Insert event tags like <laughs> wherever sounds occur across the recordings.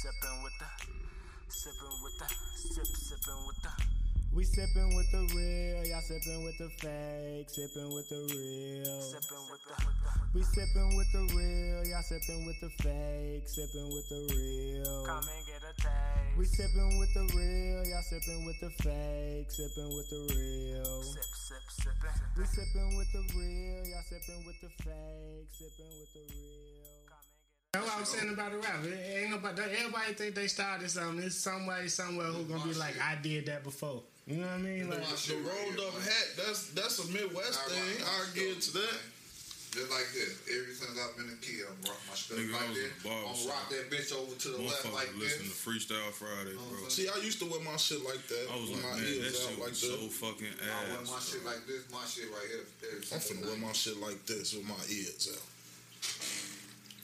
sipping with the, sipping with the, sip, sipping with the. We sipping with the real, y'all sipping with the fake, sipping with the real. Sipping with the, We sipping with the real, y'all sipping with the fake, sipping with the real. come and get a taste. We sipping with the real, y'all sipping with the fake, sipping with the real. Sip, sip, sipping. We sipping with the real, y'all sipping with the fake, sipping with the real. That's what I was saying about the rap. It ain't nobody, everybody think they started something. It's somebody somewhere who gonna be like, I did that before. You know what I mean? Like, The rolled up hat, that's that's a Midwest thing. I get to that. Just like this. Ever since I've been a kid, I'm rock my stuff Nigga, like was this. I'm shop. rock that bitch over to the left Motherfuckers like listen to. Freestyle Friday, bro. See, I used to wear my shit like that. I was like, my man, that shit like was that. so fucking ass. I wear my shit like this. My shit right here. every I'm finna single wear my shit like this with my ears out.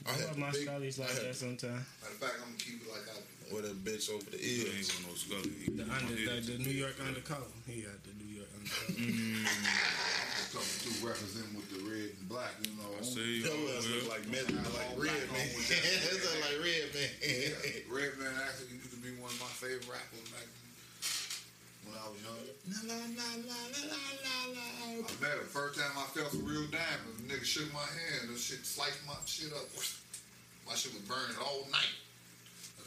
I I love my big- scullies like that sometimes. Matter of fact, I'm gonna keep it like I. Wear that bitch over the You ain't ears. got no scully. The, under, the, the New York undercover. He got the New York undercover. I'm coming through representing with the red and black. You know. I see Your you. ass over look there. like Med- like Redman. It <laughs> look like Redman. <laughs> Redman actually used to be one of my favorite rappers back when I was younger. La la la la la la la. I met him. First time I felt some real diamonds. The nigga shook my hand. This shit sliced my shit up. My shit was burning all night.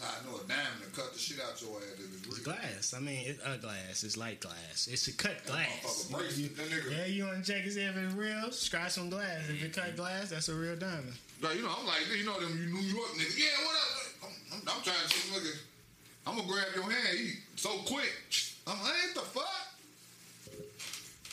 That's how I know a diamond to cut the shit out your ass. It's glass. I mean, it's a glass. It's light glass. It's a cut glass. Nigga- Yeah, you want to check and see if it's real? Scratch some glass. If it cut mm-hmm. glass, that's a real diamond. Like, you know, I'm like, you know them you New York niggas. Yeah, what up? I'm, I'm, I'm trying to see nigga. I'm gonna grab your hand. He so quick. I'm like, what the fuck?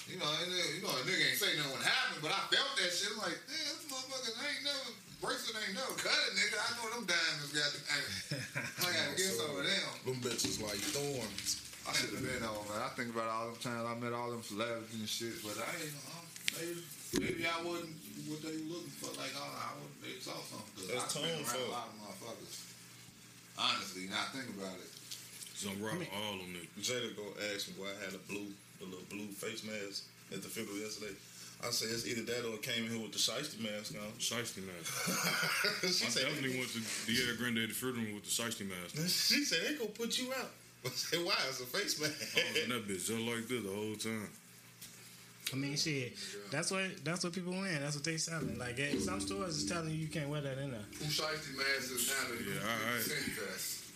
You know, you know, a nigga ain't say nothing what happened, but I felt that shit. I'm like, damn, this motherfucker ain't never bracelet ain't never cut it, nigga. I know them diamonds got the. I gotta <laughs> get some of them. Them bitches like thorns. I should have been on, man. I think about all them times I met all them celebrities and shit, but I ain't. Uh, maybe, maybe I wasn't what they were looking for. Like, oh, I was, they saw something. 'Cause That's I tone around a lot of motherfuckers. Honestly, now I think about it. So I'm rocking all them niggas. Jada go ask me why I had a blue, the little blue face mask at the funeral yesterday. I said it's either that or it came in here with the shiesty mask on. Shiesty mask. <laughs> she I said, definitely went to Diego Granddaddy funeral with the shiesty mask. <laughs> She said they gonna put you out. <laughs> I said, why? It's a face mask. I was in that bitch just like this the whole time. I mean, shit. That's what that's what people wearing. That's what they selling. Like some stores is telling you you can't wear that in there. Who shiesty mask is now the Yeah, all right.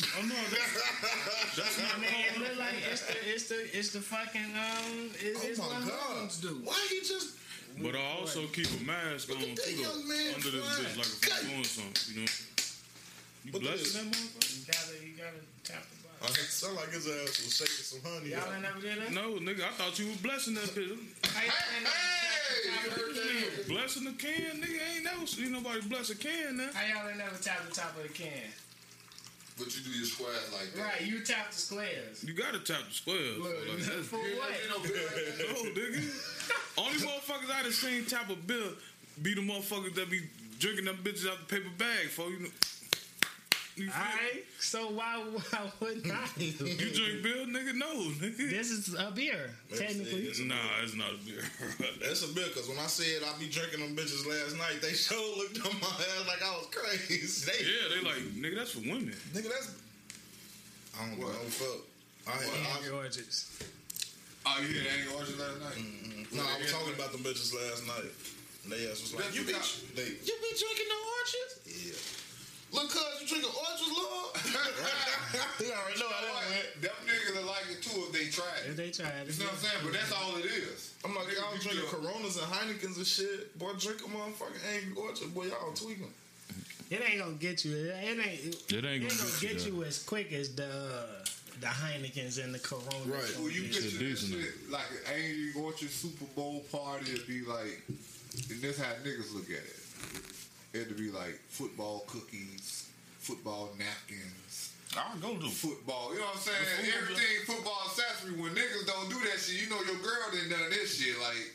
Cindy vest? Oh no, that's, that's I not mean, it look like it's the it's the it's the fucking um. It, Oh it's my god! homes do. Why he just? But I also keep a mask on too, young man under this flying. bitch like if I'm doing something. You know, you Look at blessing that motherfucker? You gotta you gotta tap the I button. sound like his ass was shaking some honey. Y'all ain't never did that. No, nigga, I thought you was blessing that bitch. How y'all Hey, tap the top of the can? Blessing the can, nigga. Ain't never seen nobody bless a can now. How y'all ain't never tap the top of the can? But you do your squares like that. Right, you tap the squares. You gotta tap the squares. Look, Like, that's- for what? You know, Bill, no, nigga. Only motherfuckers I done seen tap a bill be the motherfuckers that be drinking them bitches out the paper bag for you. Know. You, Alright, so why why wouldn't I? <laughs> you drink beer, nigga? No, nigga. This is a beer, technically. It's a Nah, it's not a beer. <laughs> That's a bit because when I said I be drinking them bitches last night, they <laughs> sure looked on my ass like I was crazy. They, yeah, they like, nigga, that's for women. nigga, that's I don't What? know. Fuck. I, I, Angry Orchards. Oh, you did Angry Orchard last night? Mm-hmm. no, I was talking about them bitches last night. And they ass was like, That's you be, what they, you be drinking the orchards? Yeah. Look, cuz you drinking orchards, Lord. <laughs> you already know how that went. Them niggas will like it too if they try If they tried it. You know what I'm saying? But that's all it is. I'm like, y'all drinking feel- Coronas and Heinekens and shit. Boy, drink a motherfucking Angry Orchard. Boy, y'all tweaking. It ain't gonna get you. It ain't. It ain't gonna gonna get get you you as quick as the uh, the Heinekens and the Corona. Right. Well, you It's picture a this decent shit like an Angry Orchard Super Bowl party. It'd be like, and this how niggas look at it. It'd be like football cookies, football napkins, I'll go do. football. You know what I'm saying? The food- Everything football accessory. When niggas don't do that shit, you know your girl didn't done this shit. Like,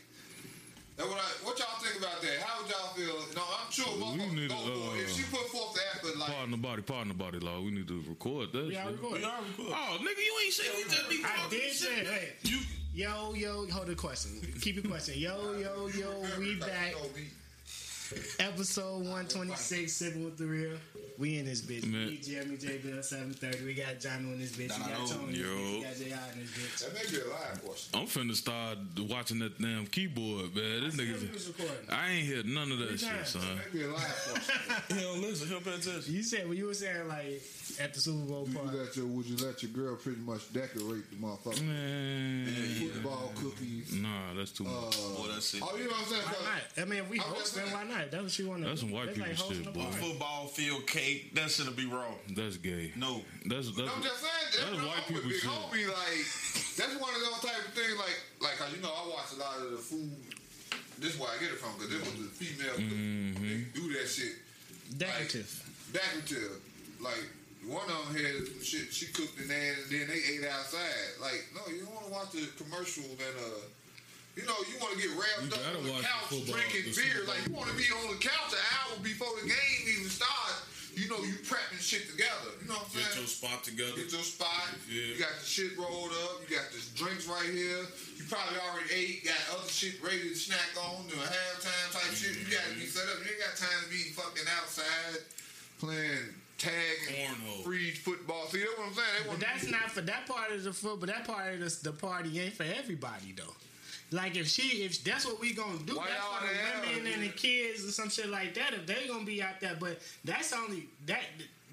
that what, I, what y'all think about that? How would y'all feel? No, I'm sure We motherfuckers need go to, for it. If uh, she put forth the effort, like, the body, pardon the body, law. We need to record that. We all shit. recording. Oh, nigga, you ain't say we just be talking I talking did say, shit. hey, You yo, yo, hold the question. Keep your question. Yo, yo, yo, we back. Know me. Episode 126, Sipping with the Real. We in this bitch. Man. We Jeremy J Bill seven thirty. We got John in this bitch. We got Dono. Tony. in this Yo. bitch. We got Jr. in this bitch. That may be a live question. I'm finna start watching that damn keyboard, man. This He nigga. recording. I ain't hear none of that shit, son. That may be a live question. <laughs> He don't listen. He don't pay attention. You said when you were saying like at the Super Bowl Would you party. let your Would you let your girl pretty much decorate the motherfucker? Man, Football cookies. nah, that's too much. Uh, Boy, that shit. Oh, you know what I'm saying? Why not? I mean, if we host, then saying. why not? That's what you want to. That's some white people shit, boy. Football field cake. That shouldn't be wrong. That's gay. No. That's that's. I'm just saying, that's, That's white people shit. Homie, like, that's one of those type of things, like, like, 'cause you know, I watch a lot of the food. This is where I get it from, because this was the female Mm-hmm. they do that shit. Decorative. Decorative. Like, one of them had some shit she cooked in there, and then they ate outside. Like, no, you don't want to watch the commercial and, uh, you know, you want to get You wrapped up on the watch the couch football- drinking the beer. Like, you want to be on the couch an hour before the game even starts. You know, you prepping shit together. You know what I'm Get your spot together. Get your spot. Yeah. You got the shit rolled up. You got the drinks right here. You probably already ate. Got other shit ready to snack on. Doing halftime type shit. You got to be set up. You ain't got time to be fucking outside playing tag and Cornhole. free football. See, that's what I'm saying. They But that's not for that part of the foot. But that part of the, the party ain't for everybody though. Like if she, if that's what we gonna do, Why that's for the women and the kids or some shit like that. If they gonna be out there, but that's only that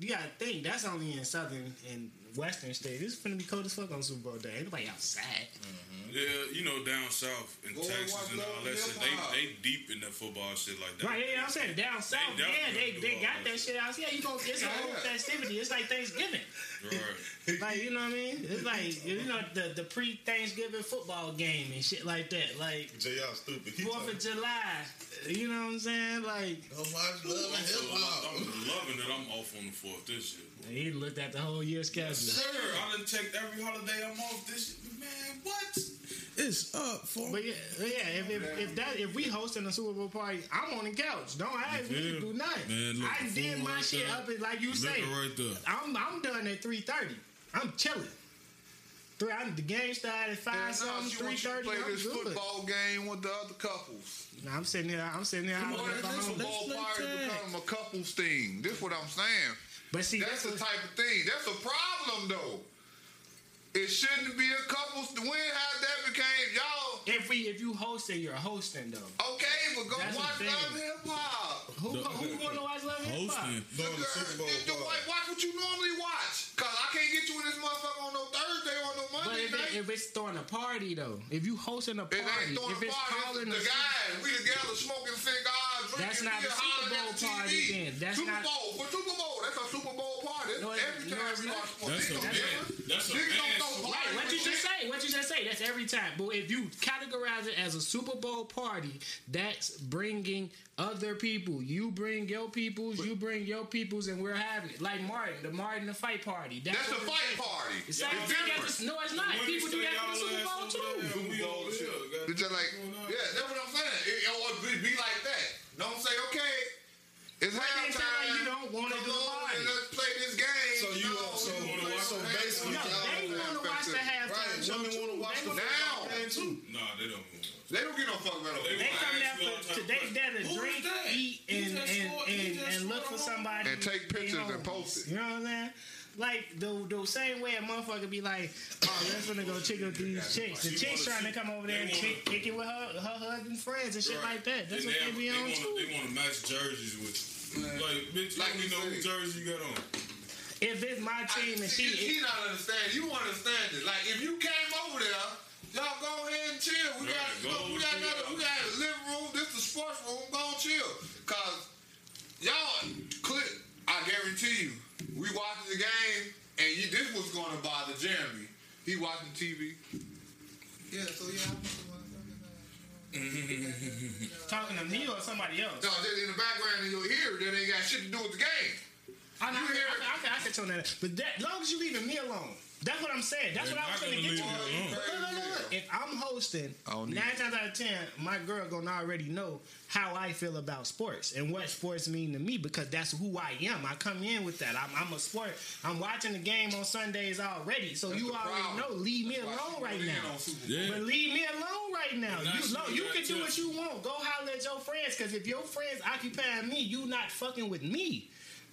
you gotta think that's only in southern and western state. This is gonna be cold as fuck on Super Bowl day. Ain't nobody outside. Mm-hmm. Yeah, you know, down south in Go Texas and all that shit, they they deep in that football shit like that. Right, yeah, I'm saying down south, yeah, they, they got that that shit out. Yeah, you go, it's a whole festivity. It's like Thanksgiving. Right. Like, you know what I mean? It's like, you know, the, the pre Thanksgiving football game and shit like that. Like, JR stupid. He Fourth of July. You know what I'm saying? Like, Go watch Love and Hip Hop. I'm loving that I'm off on the fourth this year. Boy. he looked at the whole year schedule. Sir, I done take every holiday I'm off this year. Man, what? It's up for me. But yeah, yeah if, if, if that if we hosting a Super Bowl party, I'm on the couch. Don't ask me to do nothing. Man, look, I did my right shit there. up at like you say. Right there. I'm I'm done at three thirty. I'm chilling. Three, I, the game started at five Now, something, she three wants you to thirty. play I'm this good. football game with the other couples. Nah, I'm sitting there. I'm sitting there. Boy, hollering at my this football party become a couples thing. This what I'm saying. But see, That's the type of thing. That's a problem though. It shouldn't be a couples. When how that became y'all? if we if you hosting, you're hosting though. Okay, but go That's the watch thing. Love Hip Hop. Who who going to watch Love Hip Hop? Hosting. During the Super Bowl Just party. watch, watch what you normally watch. Cause I can't get you in this motherfucker on no Thursday or no But Monday if, night. it, if it's throwing a party though, if you hosting a It party, ain't throwing if a it's party. calling It's a the guys. We together smoking cigars, drinking That's not beer, the Super hollering Bowl at the party TV. then. That's Super not- Bowl. For Super Bowl, that's a Super Bowl party. No, Every no, time it's we not. watch sports, That's a man- that's a Niggas don't man- throw Right, what you just say? What you just say? That's every time. But if you categorize it as a Super Bowl party, that's bringing other people. You bring your peoples, you bring your peoples, and we're having it. Like Martin, the Martin the fight party. That's a what fight is. party. It's same thing at different. the- No, it's not. When People do that for the Super Bowl too. there, and we over here, It's just like, yeah, that's what I'm saying. It, it would be, be like that. Don't say, okay, it's But then say halftime. like you don't wanna do the party. and Let's play this game. So you No, want- so- we gonna play so some basically No, they want to watch the halftime Right, women want to watch They the Now. game too. Nah, they don't. They don't get no fuck about They They come there ask you all for type to, of they questions. there to Who is drink, that? eat, He and and, and, and look for somebody And take pictures and post it. You know what I'm saying? Like the the same way a motherfucker be like, oh, let's gonna go chick with these chicks. The chicks wanna trying to come over there and kick, kick it with her her husband friends and shit Right. like that. That's And what they have- be on wanna, too. They want to match jerseys with you. Like, bitch, Like let you know said. who jersey you got on. If it's my team and she, he, he not understand. You understand it. Like if you came over there, y'all go ahead and chill. We Right, got go look, we got another, we got a living room. This is the sports room. Go and chill. Cause y'all click. I guarantee you, we watching the game, and you, this was gonna bother Jeremy. He watching TV. Yeah. So yeah. <laughs> talking to me or somebody else. No, just in the background in your ear, that ain't got shit to do with the game. I, know, I, You can- hear I, it? can- I, can- I can tone that. But that, as long as you leaving me alone. That's what I'm saying. That's They're what I was not going to gonna get to. you. Look, look, look, look. If I'm hosting, I don't nine times out of ten, my girl gonna already know how I feel about sports and what sports mean to me because that's who I am. I come in with that. I'm, I'm a sport. I'm watching the game on Sundays already, so That's you already problem. know. Leave me That's alone right now. on Super Bowl. Yeah. But leave me alone right now. You she know, you can do what you want. Go holler at your friends, because if your friends occupying me, you not fucking with me.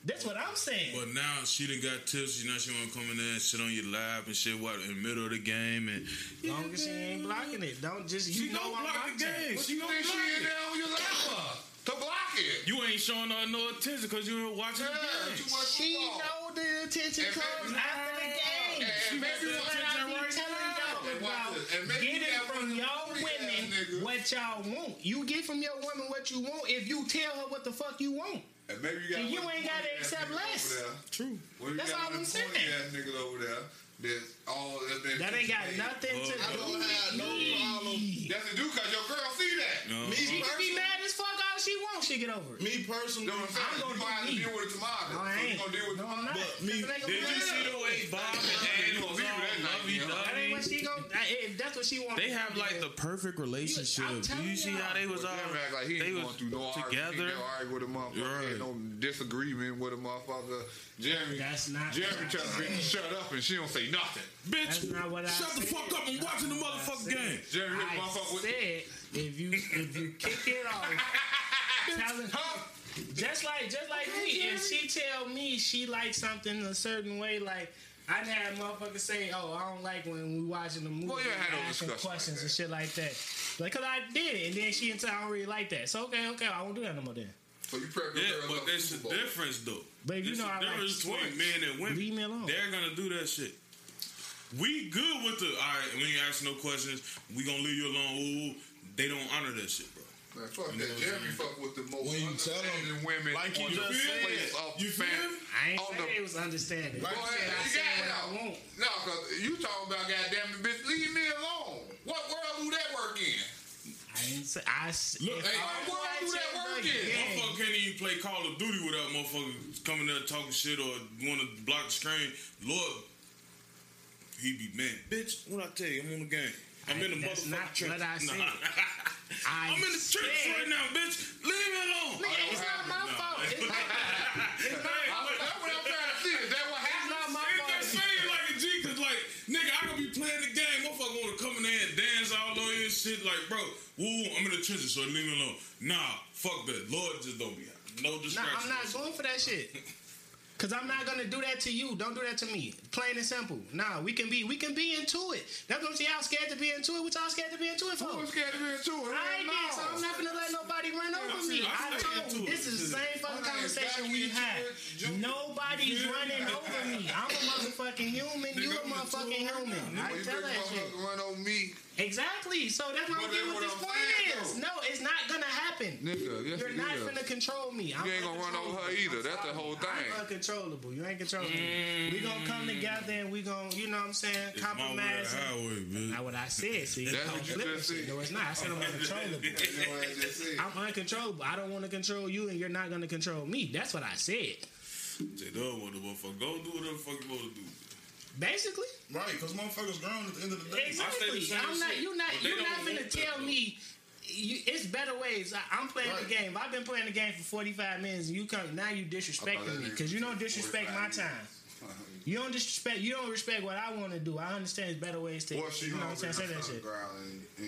That's what I'm saying. But now she done got tipsy. Now she want to come in there and sit on your lap and shit. What in the middle of the game and As long as she ain't blocking it, don't just She you know gonna I'm block the game. What She you gonna think she block in there on your lap for? To block it. You ain't showing her no attention because you were watching Yeah, the game. much She football. know the attention And comes maybe- after the game. And She maybe that's watch what I attention be right telling now. y'all And about. And maybe Get it from y'all women what y'all want. You get from your woman what you want if you tell her what the fuck you want. And maybe you got And you ain't gotta accept less. over. True. Well, you all I'm saying. corny ass niggas over there that all that, that, That ain't got nothing to I do don't have no with problem. me. That's the dude cause your girl see that. No. Me She can be mad as fuck all she wants. She get over it. me personally, You know what I'm? I'm gonna gonna have to deal with it tomorrow. No, I so you ain't. gonna deal with No, it I'm tomorrow. not. But me- Cause it ain't gonna Did you see the way Bob and Ann You was gonna leave all it that night, lovey ain't what she gon' If that's what she wants. They have like the perfect relationship. I'm Do you see how they was all act like he they ain't was going through no together? never argue with a motherfucker. Right. Ain't no disagreement with a motherfucker. Jeremy, That's not Jeremy what tell I her to said. shut up and she don't say nothing. That's Bitch, not what I shut the fuck up. I'm watching the motherfucking game. Jeremy I motherfucker said if you if you kick it off, <laughs> tell her, just like just like me. If she tell me she likes something a certain way, like I done had motherfuckers say, "Oh, I don't like when we watching the movie Well, you ain't had asking discussion like questions and shit like that." Like, cause I did it, and then she and I don't really like that. So okay, okay, I won't do that no more then. So you prep your Yeah, girl but up there's a Super difference though. Babe, you There's know a I like difference between sports. men and women. Leave me alone. They're gonna do that shit. We good with the all right. We ain't ask no questions. We gonna leave you alone. Ooh, they don't honor that shit, bro. Man, fuck that. Jeremy fuck with the most When you tell 'em, understanding women like you on just the said, face of you feel fan- I ain't on say the- it was understanding. Like I Go said I you said got what I want. No, cause you talking about goddamn it, bitch. Leave me alone. What world do that work in? I ain't say I. Look, hey, I'm what world do that work in? game- Motherfucker can't even play Call of Duty without motherfuckers coming there talking shit or want to block the screen. Lord, he be man, bitch. What I tell you, I'm on the game. I'm I- in the that's motherfucking not trench. what I said. <laughs> Nah. I I'm in the trench said- right now, bitch. Leave me alone. Nigga, oh, <laughs> it's not my Nah. fault. It's not, it's not, That's what I'm trying to see. Is that what it's not my Ain't that fault. saying like a G? Cause like, nigga, I could be playing the game. Motherfucker want to come in there and dance all on you and shit. Like, bro, woo, I'm in the trenches, so leave me alone. Nah, fuck that. Lord, just don't be. No distractions. Nah. I'm not going for that shit. <laughs> Cause I'm not gonna do that to you. Don't do that to me. Plain and simple. Nah, we can be we can be into it. That's what y'all scared to be into it. What y'all scared to be into it for? Who was scared to be into it? I ain't did, so I'm not gonna let nobody run over me. I told into it. this is the same fucking conversation we had. Nobody's running over me. I'm a motherfucking human. You a motherfucking human. I tell that shit. run over me. Exactly. So that's what But I'm getting that's what this I'm point saying, is. though. No, it's not gonna happen. Nigga, yes You're not is. gonna control me. I'm You ain't gonna run over her either. I'm That's the whole thing. I'm uncontrollable. You ain't controlling me. We gonna come together and we gonna, you know what I'm saying, It's my way or compromise. the highway, bitch. Not what I said. See, That's I'm what you just said. No, it's not. I said I'm uncontrollable. You know what I just said? I'm uncontrollable. I don't want to control you, and you're not gonna control me. That's what I said. Say, don't want the motherfucker. Go do whatever the fuck you supposed to do. Basically, Right, because motherfuckers grown at the end of the day. exactly. the I'm not. shit. You're not. You're not gonna tell me. You, it's better ways. I, I'm playing the game. I've been playing the game for 45 minutes, and you come now. You disrespecting me because you don't disrespect my 45 time. You don't disrespect. You don't respect what I want to do. I understand there's better ways to. Well, she you know gonna what I'm saying? Say that shit.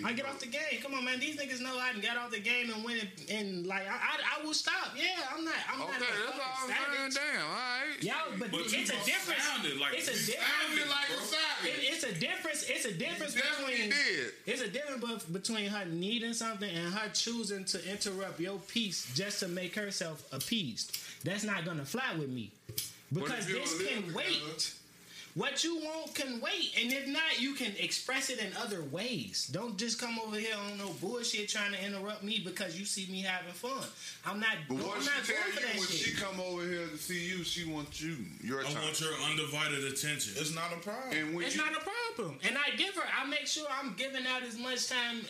I get off the game. Come on, man. These niggas know I can get off the game and win it. And like, I, I, I will stop. Yeah, I'm not. I'm Okay, not. a that's all I'm saying. Damn, all right. Y'all, but, But it's a difference. sounded like it's a difference. Sounded like a savage. It, it's a difference. It's a difference Definitely between. did. It's a difference between her needing something and her choosing to interrupt your peace just to make herself appeased. That's not gonna fly with me because this can wait. What you want can wait, and if not, you can express it in other ways. Don't just come over here on no bullshit trying to interrupt me because you see me having fun. I'm not. But I'm what not she tell you when shit. she come over here to see you, she wants you, your I time. want your undivided attention. It's not a problem. and when It's you, not a problem, and I give her. I make sure I'm giving out as much time.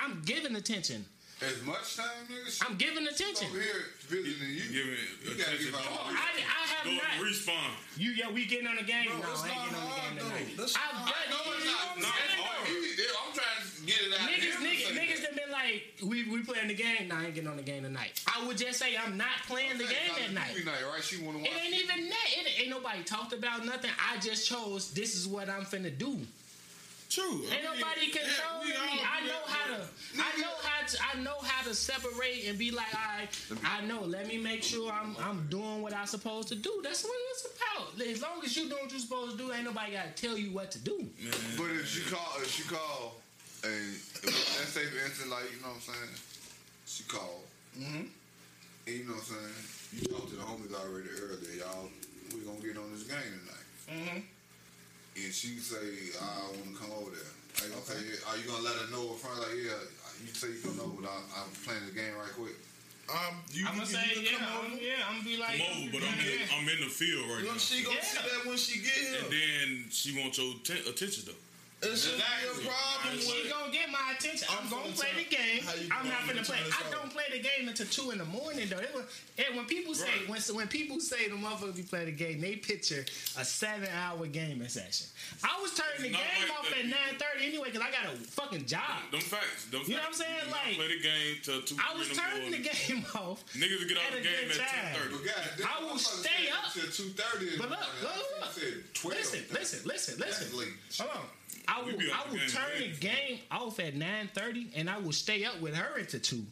I'm giving attention. As much time, nigga, I'm giving attention. over here visiting you. Give me You attention. give her all I, I have Go not. respawn. You yeah, we getting on the game. Bro, no, it's I ain't not getting on the game though. tonight. That's I've not- done. I know it's not. you not what I'm hard. I'm trying to get it out. Niggas, of him to niggas, niggas that. that been like, we we playing the game. Nah, I ain't getting on the game tonight. I would just say I'm not playing the game that night. night, right? She wanna watch. It ain't even that. It ain't nobody talked about nothing. I just chose. This is what I'm finna do. True. Ain't nobody controlling me. I know how to. I know how to. I know how to separate and be like, all right. I know. Let me make sure I'm I'm doing what I'm supposed to do. That's what it's about. As long as you doing what you're supposed to do, ain't nobody got to tell you what to do. But if she call, if she call, and let's say for instance, like you know what I'm saying, she called, Mm-hmm. and you know what I'm saying, you talked to the homies already earlier, y'all. We gonna get on this game tonight, Mm-hmm. And she say, I want to come over there. Like, okay, are you gonna let her know in front? Like, yeah, you say you come over, but I, I'm playing the game right quick. Um, you, I'm gonna you, say, you yeah, I'm, yeah. I'm gonna be like, I'm over, but I'm in, I'm in the field right You know, now. she gonna Yeah. see that when she get here. And then she wants your atten- attention though. It shouldn't Exactly. a problem She with gonna get my attention. I'm, I'm gonna finna play tell- the game. I'm not gonna gonna play. I don't play the game until two in the morning though. It was, and when people say Right. when when people say the motherfucker be playing the game, they picture a seven hour gaming session. I was turning the game like off that. at nine thirty anyway because I got a fucking job. Them facts. Them You know what I'm saying? You do not Like, play the game till two. I was three in turning the morning. game <laughs> off. Niggas get at out the game at time. ten thirty. I will stay up. till two thirty. But look, look, look. Listen, listen, listen, listen. Hold on. I will, I will game turn the game off at nine thirty, and I will stay up with her into two.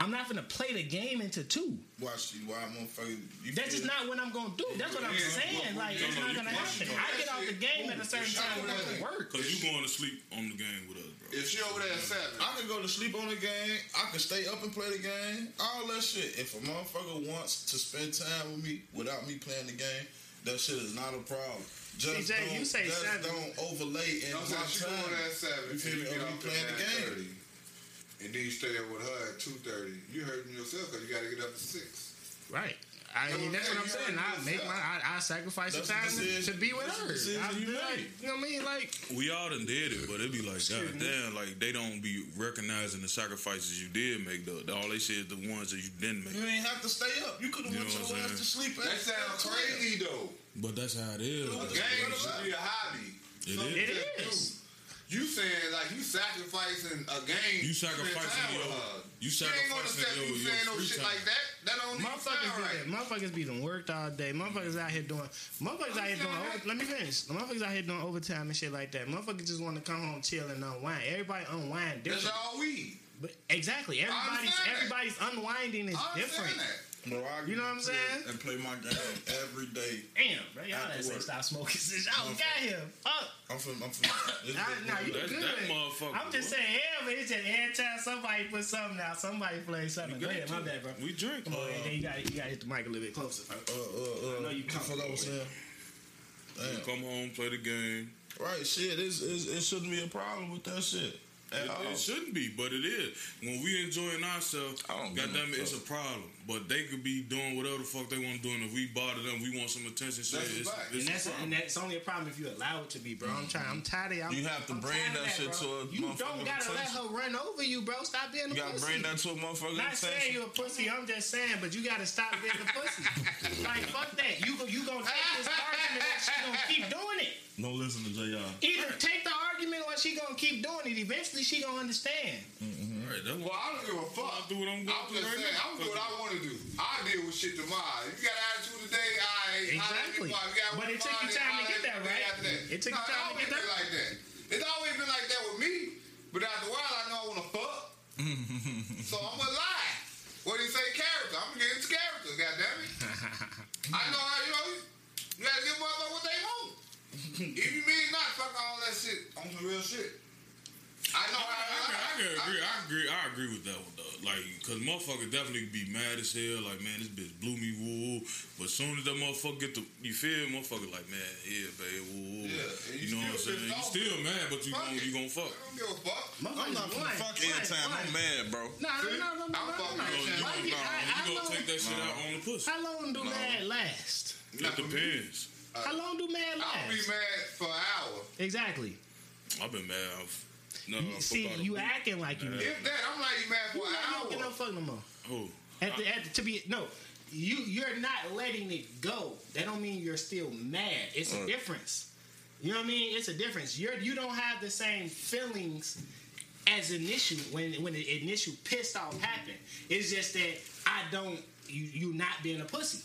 I'm not gonna play the game into two. Watch you, why motherfucker. You That's just not what I'm gonna do. That's what I'm Yeah. saying. Like it's not gonna happen. I get off the game at a certain time when I go to work. Cause you going to sleep on the game with us, bro. If she over there at seven, I can go to sleep on the game. I can stay up and play the game. All that shit. If a motherfucker wants to spend time with me without me playing the game, that shit is not a problem. Just CJ, don't, you say just seven. don't overlay in I'm my time. going at seven. You feel and me? get Or off at playing the game. 9:30, And then you stay there with her at two thirty. You hurting yourself because you got to get up at six. Right. I mean, that's what I'm saying. I make my, I, I sacrifice the That's the time to, to be with her. decision I, you like, made. you know what I mean? Like, We all done did it, but it'd be like, God damn, like they don't be recognizing the sacrifices you did make. Though all they see is the ones that you didn't make. You ain't have to stay up. You could have You went your what ass to sleep. That at- sounds crazy though. But that's how it is. A though. game should be a hobby. It Something is. It to is. Do. You saying like you sacrificing a game? You to spend sacrificing time with your- her. you She ain't gonna sacrificing your- you your saying no shit time. like that. That don't even Motherfuckers sound be, right. motherfuckers be done worked all day. Motherfuckers out here doing. Motherfuckers out here doing. Over, let me finish. The motherfuckers out here doing overtime and shit like that. Motherfuckers just want to come home, chill, and unwind. Everybody unwind That's all we. But exactly, everybody's everybody's unwinding is I understand different. that. Bro, I You know what I'm saying? And play my game every day. Damn, bro, y'all After done say stop smoking since y'all got here. Fuck. I'm from. I'm from. this Nah, is- nah, you That's good. that motherfucker. I'm just saying, yeah, but it's just every time somebody put something out, somebody plays something. Go ahead, my bad, bro. We drink. Come on, and then you got you got to hit the mic a little bit closer. Uh, uh, uh, I know you what the I was saying. Damn. Come home, play the game. Right, shit. It's, it's, it shouldn't be a problem with that shit. At It, all. it shouldn't be, but it is. When we enjoying ourselves, I don't give goddamn it, it's a problem. But they could be doing whatever the fuck they want to do, and if we bother them, we want some attention. Shit, That's a it's, fact. it's And that's problem. and that's only a problem if you allow it to be, bro. I'm trying. I'm tired of y'all. You have to I'm bring tired of that shit bro. to a You don't gotta let her run over you, bro. Stop being a pussy. You gotta pussy. bring that to a motherfucker Not saying attention. you a pussy. I'm just saying, but you gotta stop being a pussy. <laughs> like fuck that. You go. You gonna take this argument or she gonna keep doing it. Don't listen to JR. Either take the argument or she gonna keep doing it. Eventually, she gonna understand. Mm-hmm. Right, Well, I don't give a fuck. I'll do what I'm going I'm through just right saying, now. I'm doing what I want to do. I deal with shit tomorrow. You got attitude today, I Exactly. But it took you time to get that, right? It took you time to get that. like that. It's always been like that with me. But after a while, I know I want to fuck. <laughs> so I'm gonna lie. What do you say, character? I'm gonna get into character. Goddamn it. <laughs> I know how you know. You gotta give motherfuckers what they want. if you mean not, fuck all that shit on some real shit. I know I, how. I, can, I can agree. I agree. I agree with that one though. Like, cause motherfucker definitely be mad as hell. Like, man, this bitch blew me woo. But soon as that motherfucker get the, you feel, motherfucker like, man, yeah, babe, woo. woo. Yeah, you you know what I'm saying? You pissed still mad, but you Fuck gon' it. you gon' fuck. I don't give a fuck. I'm not gonna fuck every time. I'm mad, bro. No, no, no, no, no, I'm no, fucking no. with You you. Why gon' you- nah, I- you how gon' long- take that shit out on the pussy. How long do mad last? It depends. How long do mad I'll be mad for an hour. Exactly. I've been mad. F- No, You- for See, you week. acting like you mad. If that, I'm not even mad for You an not gonna get no hour. fuck no more. Who? At the, at the, to be no, you you're not letting it go. That don't mean you're still mad. It's a difference. You know what I mean? It's a difference. You're you don't have the same feelings as initial when when the initial pissed off happened. It's just that I don't you you not being a pussy.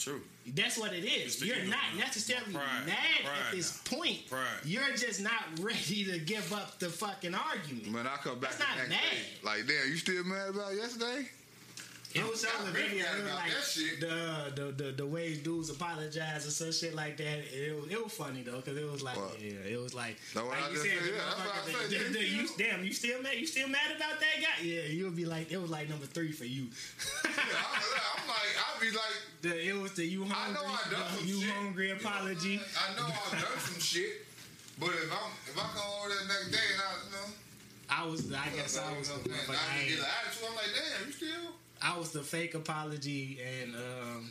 True. That's what it is. You're not necessarily Pride. mad Pride at this now. point. Pride. You're just not ready to give up the fucking argument. Man, I come back That's not next day. mad. Like, damn, you still mad about yesterday? It was on the video. mad It was about like that shit. the, the the the way dudes apologize or some shit like that. It was, it was funny though because it was like What? yeah, it was like That's what like I you said, said, yeah, that's what I motherfucker said, that- the- you you damn you still mad you still mad about that guy? Yeah, you'll be like it was like number three for you. Yeah, I'm, I'm like, I'd be like, <laughs> the, it was the you hungry I know I done the some you shit. hungry apology. I know I've done some <laughs> shit, but if I'm if I come over there next day and I you know, I was I guess I was the you know what I'm saying, motherfucker. I I ain't- just get an attitude. I'm like, damn, you still? I was the fake apology, and um,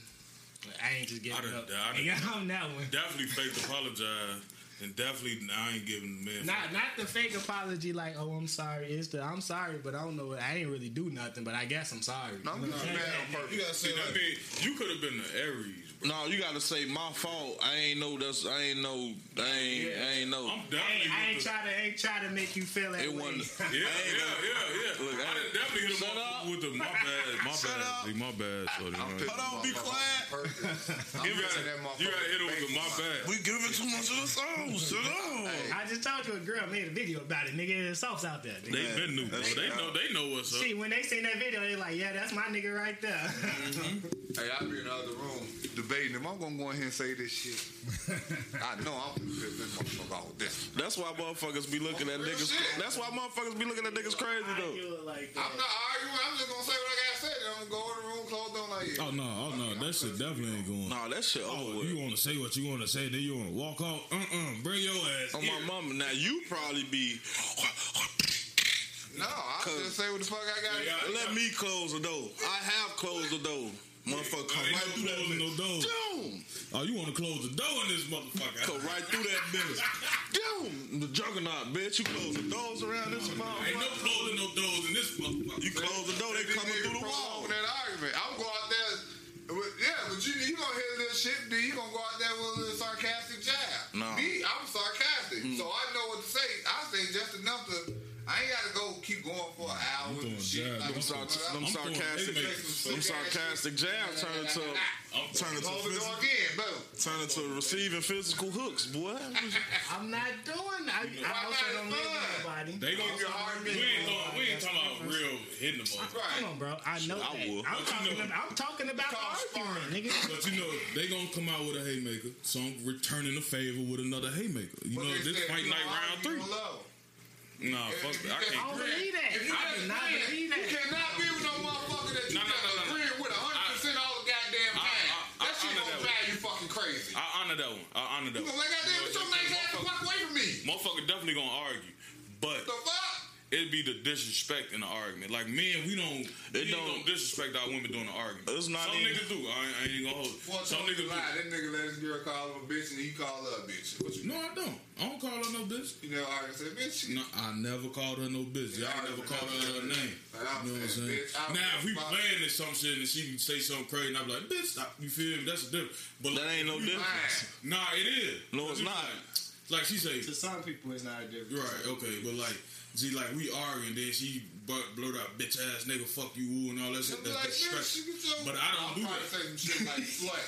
I ain't just I getting done- up. I done- <laughs> Yeah, on that one. Definitely fake apologize, and definitely I ain't giving the man. Not not the fake apology, like oh I'm sorry. It's the I'm sorry, but I don't know. I ain't really do nothing, but I guess I'm sorry. no, I'm You know just what I'm mad on purpose. You gotta say See, I like, mean, you could have been the Aries. Bro. No, you gotta say my fault. I ain't know that's. I ain't know. I ain't. I ain't know. I'm I ain't, I ain't try to ain't try to make you feel that It way. <laughs> wasn't. Yeah, yeah, yeah, <laughs> yeah. Look, I I- done definitely hit him Shut up up. with the my <laughs> bad, my Shut bad, up. my bad. Shorty, I'm man. pissing Hold on, be motherfucker quiet. off on purpose. I'm You gotta, that you motherfucker gotta hit him with the my face. bad. We giving too much of the sauce. Shut up. I just talked to a girl made a video about it, nigga. There's sauce out there. Nigga. They been new, bro. That's- They know, they know what's up. See, when they seen that video, they like, yeah, that's my nigga right there. Mm-hmm. Hey, I be in the other room debating him. I'm gonna go in here and say this shit. <laughs> I know I'm gonna piss this motherfucker off this. That's why motherfuckers be looking at niggas. shit. That's why motherfuckers be looking at niggas crazy though. Like I'm not arguing. I'm just gonna say what I gotta say. I'm gonna go in the room, close down like, yeah. Oh no, oh no, that shit definitely ain't going. Nah, that shit Oh, with. you want to say what you want to say, then you want to walk off. Uh, uh bring your ass. On my mama. Now you probably be. No, I'll just say what the fuck I gotta Yeah, say. Let me close the door. I have closed the door. Motherfucker, come right no through that closing no bitch. Doom. Oh, you want to close the door in this motherfucker? Come right through that bitch. Doom. The juggernaut, bitch. You close the doors around this motherfucker. Ain't no closing no doors in this motherfucker. You close the door, they coming through the wall. prolonging that argument. I'm going out there. Yeah, but you you gonna hear this shit, then you gonna go out there with a little sarcastic jab. No. Me, I'm sarcastic, hmm. so I know what to say. I say just enough to. I ain't gotta go keep going for an hour I'm and throwing shit. jabs. Like, Them, sar- them I'm sarcastic, haymakers. them sarcastic jabs turn into I'm turn into Close the door phys- again, boom. turn into receiving physical hooks, boy. <laughs> I'm not doing. I, I Why also not? don't live with nobody. They gon' Your heart we beat. ain't going we ain't talking about real hitting them motherfucker. Right. Come on, bro. I know I that. would. I'm talking. know- About, I'm talking about arguing, nigga. But you know, they gonna come out with a haymaker, so I'm returning the favor with another haymaker. You know, this fight night round three. You. Nah, fuck that. I can't. don't believe that. If you I do not friend, believe You cannot be with no motherfucker that you No, no, no, no, no. agreeing with 100% all the goddamn I- time. I- I that shit gonna that drive you fucking crazy. I honor that one. I honor that You one. gonna like, goddamn, get your nice ass fuck away from me. Motherfucker definitely gonna argue, but The fuck? It'd be the disrespect in the argument. Like men, we don't, It we don't- don't disrespect our women during the argument. It's not Some even- niggas do. I, ain't- I ain't gonna hold. it. Boy, Some niggas lie. do. That nigga let his girl call him a bitch and he call her a bitch. What you No, I don't. I don't call her no bitch. You know, I said, bitch. No, I never called her no bitch. Yeah, I ain't never called her her name. You know what I'm saying? Bitch, I Now, if we was- playing this some shit and she say something crazy, and I'm like, bitch, stop. You feel me? That's a different. But That ain't no you- difference. Nah, it is. No, it's not. Like she say, To some people, it's not a different. right, okay, but like, see, like we arguing, then she bu- blurt out, bitch ass nigga, fuck you, ooh, and all that shit. Be That's like, bitch, you disrespectful. But I don't I'll do probably that. say some shit like <laughs> slut.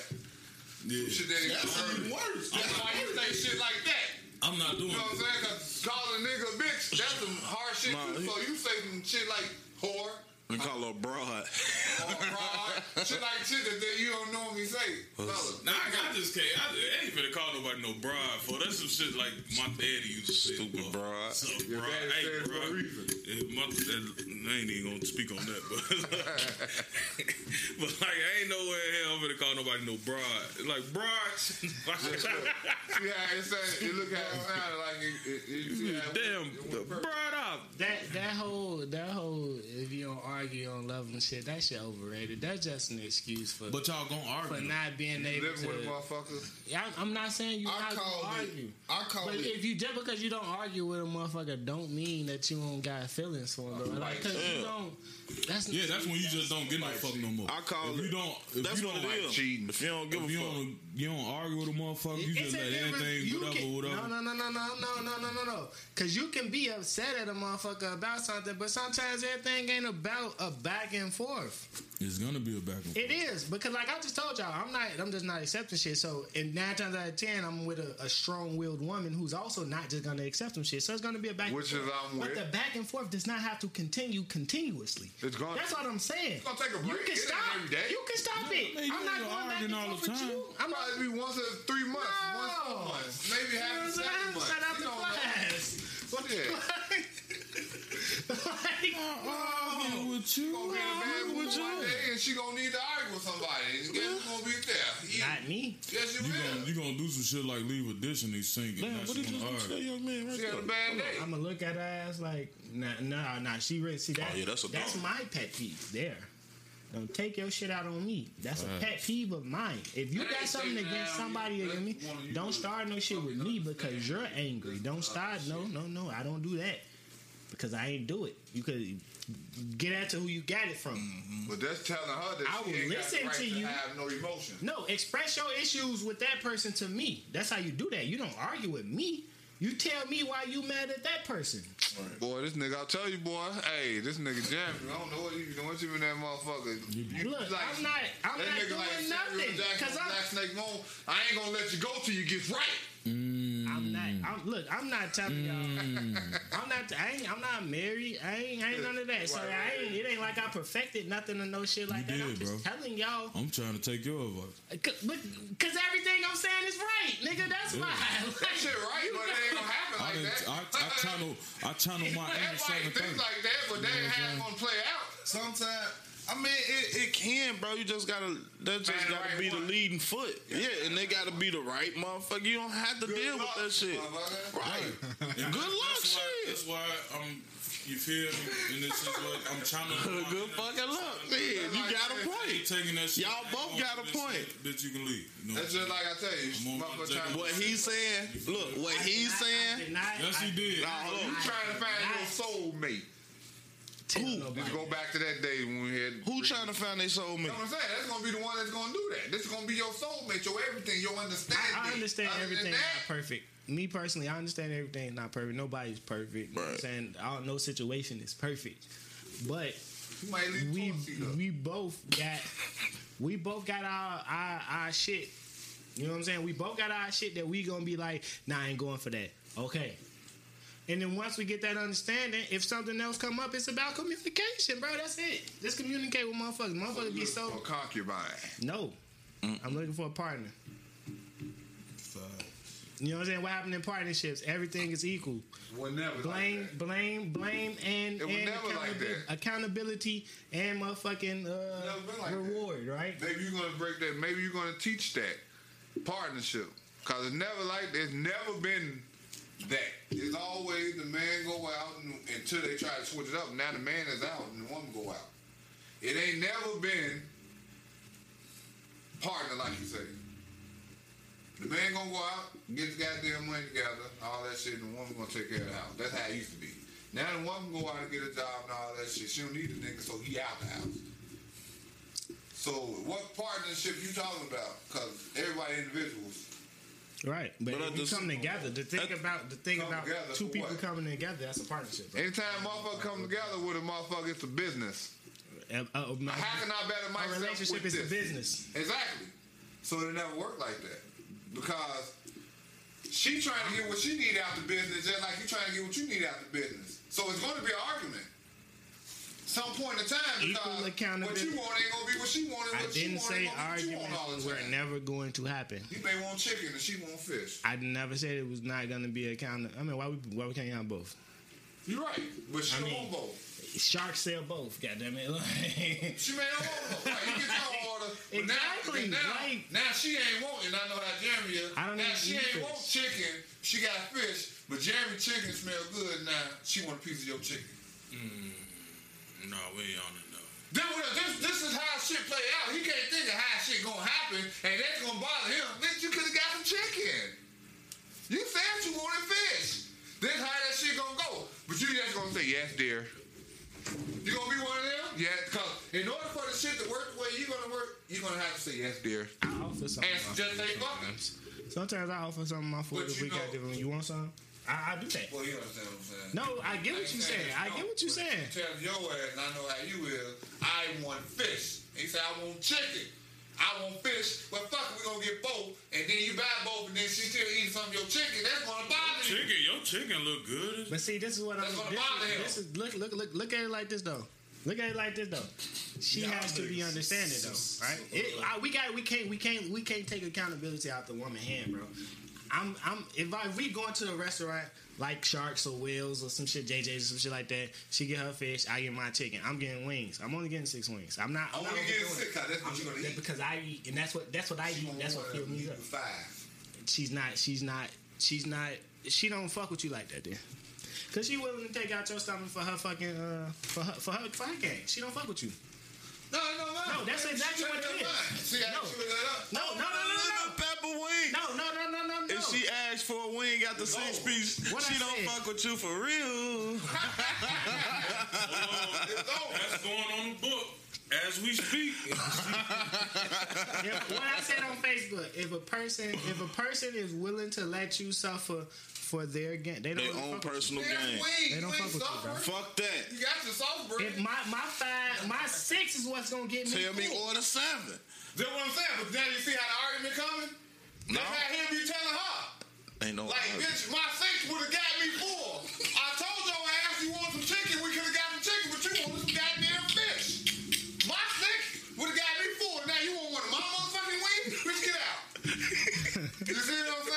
Yeah. Shit that ain't That's even worse. That's why you say shit like that. I'm not doing You know what I'm saying? Cause calling a nigga a bitch, that's some hard shit Nah, too. So you say some shit like whore, We call her broad. or broad, shit like shit that that you don't normally say. Fellas. Nah, I, I just can't. I, I ain't finna call nobody no broad for. That's some shit like my daddy used to say. Stupid bro. broad. So, Your broad, daddy hey, said it for a broad. reason. My, that, I ain't even gonna speak on that, but <laughs> <laughs> but like I ain't nowhere in hell I'm finna call nobody no broad. Like broad. Yeah, it said it look at it sounded like it. it, it you see how it- Damn, it broad up. That that whole that whole if you don't argue on love and shit, that shit overrated. That's just an excuse for But y'all gonna argue for not being able Living with to. motherfuckers. Yeah, I'm- I'm not saying you I not call it. argue. I call But it. if you just because you don't argue with a motherfucker, don't mean that you don't got feelings for them. Bro. Like, cause you Yeah. don't. That's Yeah, that's when you just don't get no fuck no more. I call if it- you don't. If That's you don't it like is. cheating. If you don't give If a you fuck. Don't, you don't argue with a motherfucker. You just It's a let difference. anything, You whatever, can- whatever. No, no, no, no, no, no, no, no, no, no. Because you can be upset at a motherfucker about something, but sometimes everything ain't about a, a back and forth. It's gonna be a back and forth. It is because, like I just told y'all, I'm not. I'm just not accepting shit. So, in nine times out of ten, I'm with a, a strong-willed woman who's also not just gonna accept some shit. So it's gonna be a back. Which and is. I'm But with. the back and forth does not have to continue continuously. It's gonna- That's what I'm saying. It's gonna take a You can It stop. every day. You can stop Yeah, it. man, you I'm not going back arguing and all forth the with time. you. I'm not. Probably be once every three months, once four No. months, maybe You know half what a I'm second month. Shout out You to don't know. class. What the Yeah. fuck? like, Argue with you. Gonna be in a bad argue mood one day, and she gonna need to argue with somebody. And guess who's gonna be there? You. not me. Yes, you You will. gonna you gonna do some shit like leave a dish and he singing. Damn, Now what she did you wanna say, argue. young man? Right She had a bad day. I'm gonna look at her ass like, nah, nah, nah. She ready. See oh, that? Oh, yeah, that's a that's dog. my pet peeve. There. Don't take your shit out on me. That's a pet peeve of mine. If you got something against somebody you. against me, That's one of you don't start no shit with me because you're angry. Don't start. No, no, no. I don't do that because I ain't do it. You could get at to who you got it from. Mm-hmm. But that's telling her that I will listen right to to, you. have no emotion. No, express your issues with that person to me. That's how you do that. You don't argue with me. You tell me why you mad at that person. Boy, this nigga, I'll tell you, boy. Hey, this nigga jamming. I don't know what you doing. What you in that motherfucker? You, Look, like, I'm not. I'm not nigga doing like Samuel nothing Jackson, because I'm. Black Snake Moan. I ain't gonna let you go till you get right. I'm not. Mm. I'm, look, I'm not telling y'all. Mm. I'm not. I ain't. I'm not married. I ain't. I ain't none of that. So I ain't. It ain't like I perfected nothing or no shit like You that. I'm did, just bro. telling y'all. I'm trying to take your advice. Uh, Cause, but, Cause everything I'm saying is right, nigga. That's why. That shit right, but it ain't gonna happen <laughs> I, like done- that. <laughs> I, I channel I channel my inner Everybody seven thinks like that, but that ain't how gonna play out. Sometimes, I mean, it, it can, bro. You just gotta, that just Find gotta right be the leading foot. Yeah, and they gotta be the right motherfucker. You don't have to deal with that shit. Right. And Good luck, that's why, shit. That's why I'm. You feel me? And this situation, I'm channeling. <laughs> my Good inner fucking luck. man. Yeah, you got a point. Taking that shit. Y'all both got a point. Bitch, you can leave. You know That's what just like I tell you, I'm on my motherfucker jacket. trying to What he's saying, look, what he's saying, Yes, he did. Nah, hold You on. trying to find your soulmate. Who? Just go back to that day when we had. who trying to find their soulmate? You know what I'm saying? That's gonna be the one that's gonna do that. This is gonna be your soulmate, your everything, your understanding. I understand Other everything not perfect. Me personally, I understand everything not perfect. Nobody's perfect. You know what I'm Right. saying all, no situation is perfect. But You might leave we the toilet seat up. we both got we both got our, our our shit. You know what I'm saying? We both got our shit that we gonna be like, nah, I ain't going for that. Okay. And then once we get that understanding, if something else come up, it's about communication, bro. That's it. Just communicate with motherfuckers. Motherfuckers be so A concubine. no. I'm looking for a partner. You know what I'm saying? What happened in partnerships? Everything is equal. Well, never Blame, like blame, blame, and, and never like accountability, that. accountability and motherfucking uh, like that. reward, right? Maybe you're gonna break that. Maybe you're gonna teach that partnership. Cause it's never like it's never been that. It's always the man go out and, until they try to switch it up. Now the man is out and the woman go out. It ain't never been partner like you say. The man gonna go out, get his goddamn money together, all that shit, and the woman gonna take care of the house. That's how it used to be. Now the woman go out and get a job and all that shit. She don't need the nigga, so he out the house. So what partnership you talking about? Cause everybody individuals. Right, but, But if you come together, the thing about the thing about two people what? coming together, that's a partnership. Bro. Anytime motherfucker come together with a motherfucker, it's a business. Uh, uh, my- How can I better a myself relationship is a business. Exactly. So it never worked like that because she trying to get what she need out the business, just like you trying to get what you need out the business. So it's going to be an argument. Some point in time, because what you want ain't gonna be what she wanted. I she didn't say ain't gonna you want all arguments were never going to happen. You may want chicken and she want fish. I never said it was not going to be a count. I mean, why we why we can't have both? You're right, but she I don't mean- want both. Sharks sell both. Goddamn it! <laughs> She may not want both. Right? You get your order. Exactly, Now, now, right. now she ain't wanting. I know how Jeremy is. I don't now she ain't fish. want chicken. She got fish, but Jeremy chicken smell good now. She want a piece of your chicken. Mm. No, we ain't on it though. This, this, this is how shit play out. He can't think of how shit gonna happen, and that's gonna bother him. Bitch, you could have got some chicken. You said you wanted fish. This how that shit gonna go. But you just gonna say yes, dear. You gonna be one of them? Yeah, because in order for the shit to work the way you gonna work, you're gonna have to say yes, dear. I offer something. And just say fuck. Sometimes I offer something my food But if you we got know- different. You want some? I, I do that. Well, you understand what I'm saying? No, I get what you're saying. I get what you're saying. Tell your ass, and I know how you is. I want fish. He said, I want chicken. I want fish. Well, fuck it, we gonna get both. And then you buy both, and then she still eating some of your chicken. That's gonna bother you. Chicken, your chicken look good. But see, this is what I'm. That's gonna This, bother him. is, this is look, look, look, look at it like this though. Look at it like this though. She has to be understanding though, right? It, I, we got, we can't, we can't, we can't take accountability out the woman hand, bro. I'm, I'm. If I we going to a restaurant like Sharks or whales or some shit, JJ's or some shit like that, she get her fish, I get my chicken. I'm getting wings. I'm only getting six wings. I'm not. I'm want not to get overdoing sick, it. cause that's what you're gonna eat. because I eat, and that's what that's what I eat. That's what fills me up Five. she's not she's not she's not she don't fuck with you like that then. Cause she willing to take out your stomach for her fucking uh for her for her for her gang. She don't fuck with you. No, no, no. No, that's exactly what it is. See how No. you that up? No, no, no, no, no, Pepper wing. no, no, no, no, no, no. If she asks for a wing after six piece, What she I don't said. fuck with you for real. <laughs> That's going on the book as we speak. <laughs> If, what I said on Facebook, if a person if a person is willing to let you suffer for their gain, they don't Their own personal That's game. wings. They don't You fuck with you, bro. Fuck that. You got your sauce you. bread. If my my five my six is what's gonna get me. Tell me cool. order seven. That's what I'm saying. But now you see how the argument coming? No. That's how him be telling her. Ain't no. Like, argument. bitch, my six would have got me four. I told your ass you want some chicken, we could have got some chicken, but you wanted some goddamn fish. My six would have got me four. Now you want one of my motherfucking wings? Bitch, get out. <laughs> you see what I'm saying?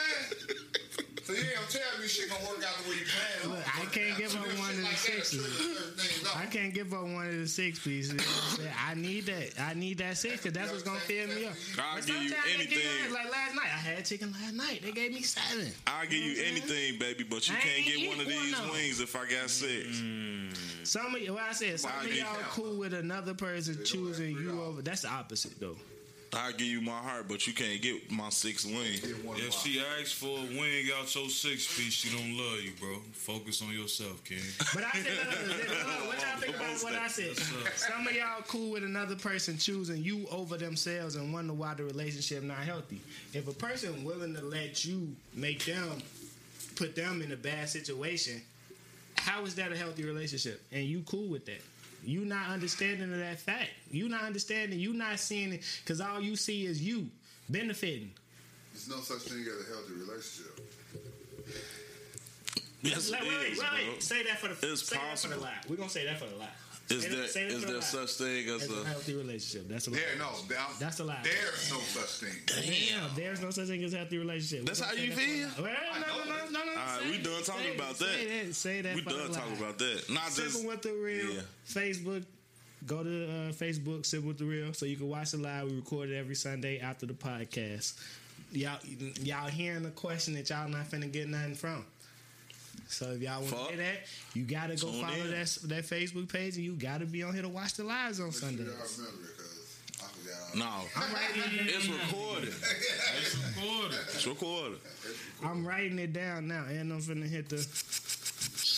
So you ain't gonna tell me shit gonna work out the way you planned. Look, I can't give up one of the like that, sixes. certain things off. I can't give up one of the six pieces. You know what I'm saying? I need that. I need that six because that's what's gonna fill me up. I'll But give you sometimes they give anything. Like last night, I had chicken last night. They gave me seven. I'll give you anything, baby, but you can't get one of these wings if I got six. Some of y- what I said, some of you y'all cool with another person choosing you over. That's the opposite though. I'll give you my heart, but you can't get my six wing. If she asks for a wing out your six piece, she don't love you, bro. Focus on yourself, King. But I said, what y'all think about what I said? Some of y'all cool with another person choosing you over themselves and wonder why the relationship not healthy. If a person willing to let you make them put them in a bad situation, how is that a healthy relationship? And you cool with that? You not understanding of that fact. You not understanding. You not seeing it because all you see is you benefiting. There's no such thing as a healthy relationship. Yes, Like, it wait, is, wait, bro. wait. Say that for the It's say that for the lie. We're gonna say that for the lie. Is Say there that- say that is for the there such thing as That's a a healthy relationship. That's a lie. There, no, there- That's a lie. There's no such thing. Damn, there's no such thing as a healthy relationship. That's how you that feel? Well, no, no, no, no, no. All right, we done talking Say about Say that. that. Say that. we done talking about that. Not just with the real. Yeah. Facebook. Go to uh, Facebook, Sip with the Real, so you can watch it live. We record it every Sunday after the podcast. Y'all, y'all hearing the question that y'all not finna get nothing from. So if y'all want to hear that, you gotta go Tune follow in. that that Facebook page, and you gotta be on here to watch the lives on Make sure Sundays. y'all remember it, cause I forgot. no. I'm writing, It's recorded. <laughs> It's recorded. It's recorded. I'm writing it down now, and I'm finna hit the.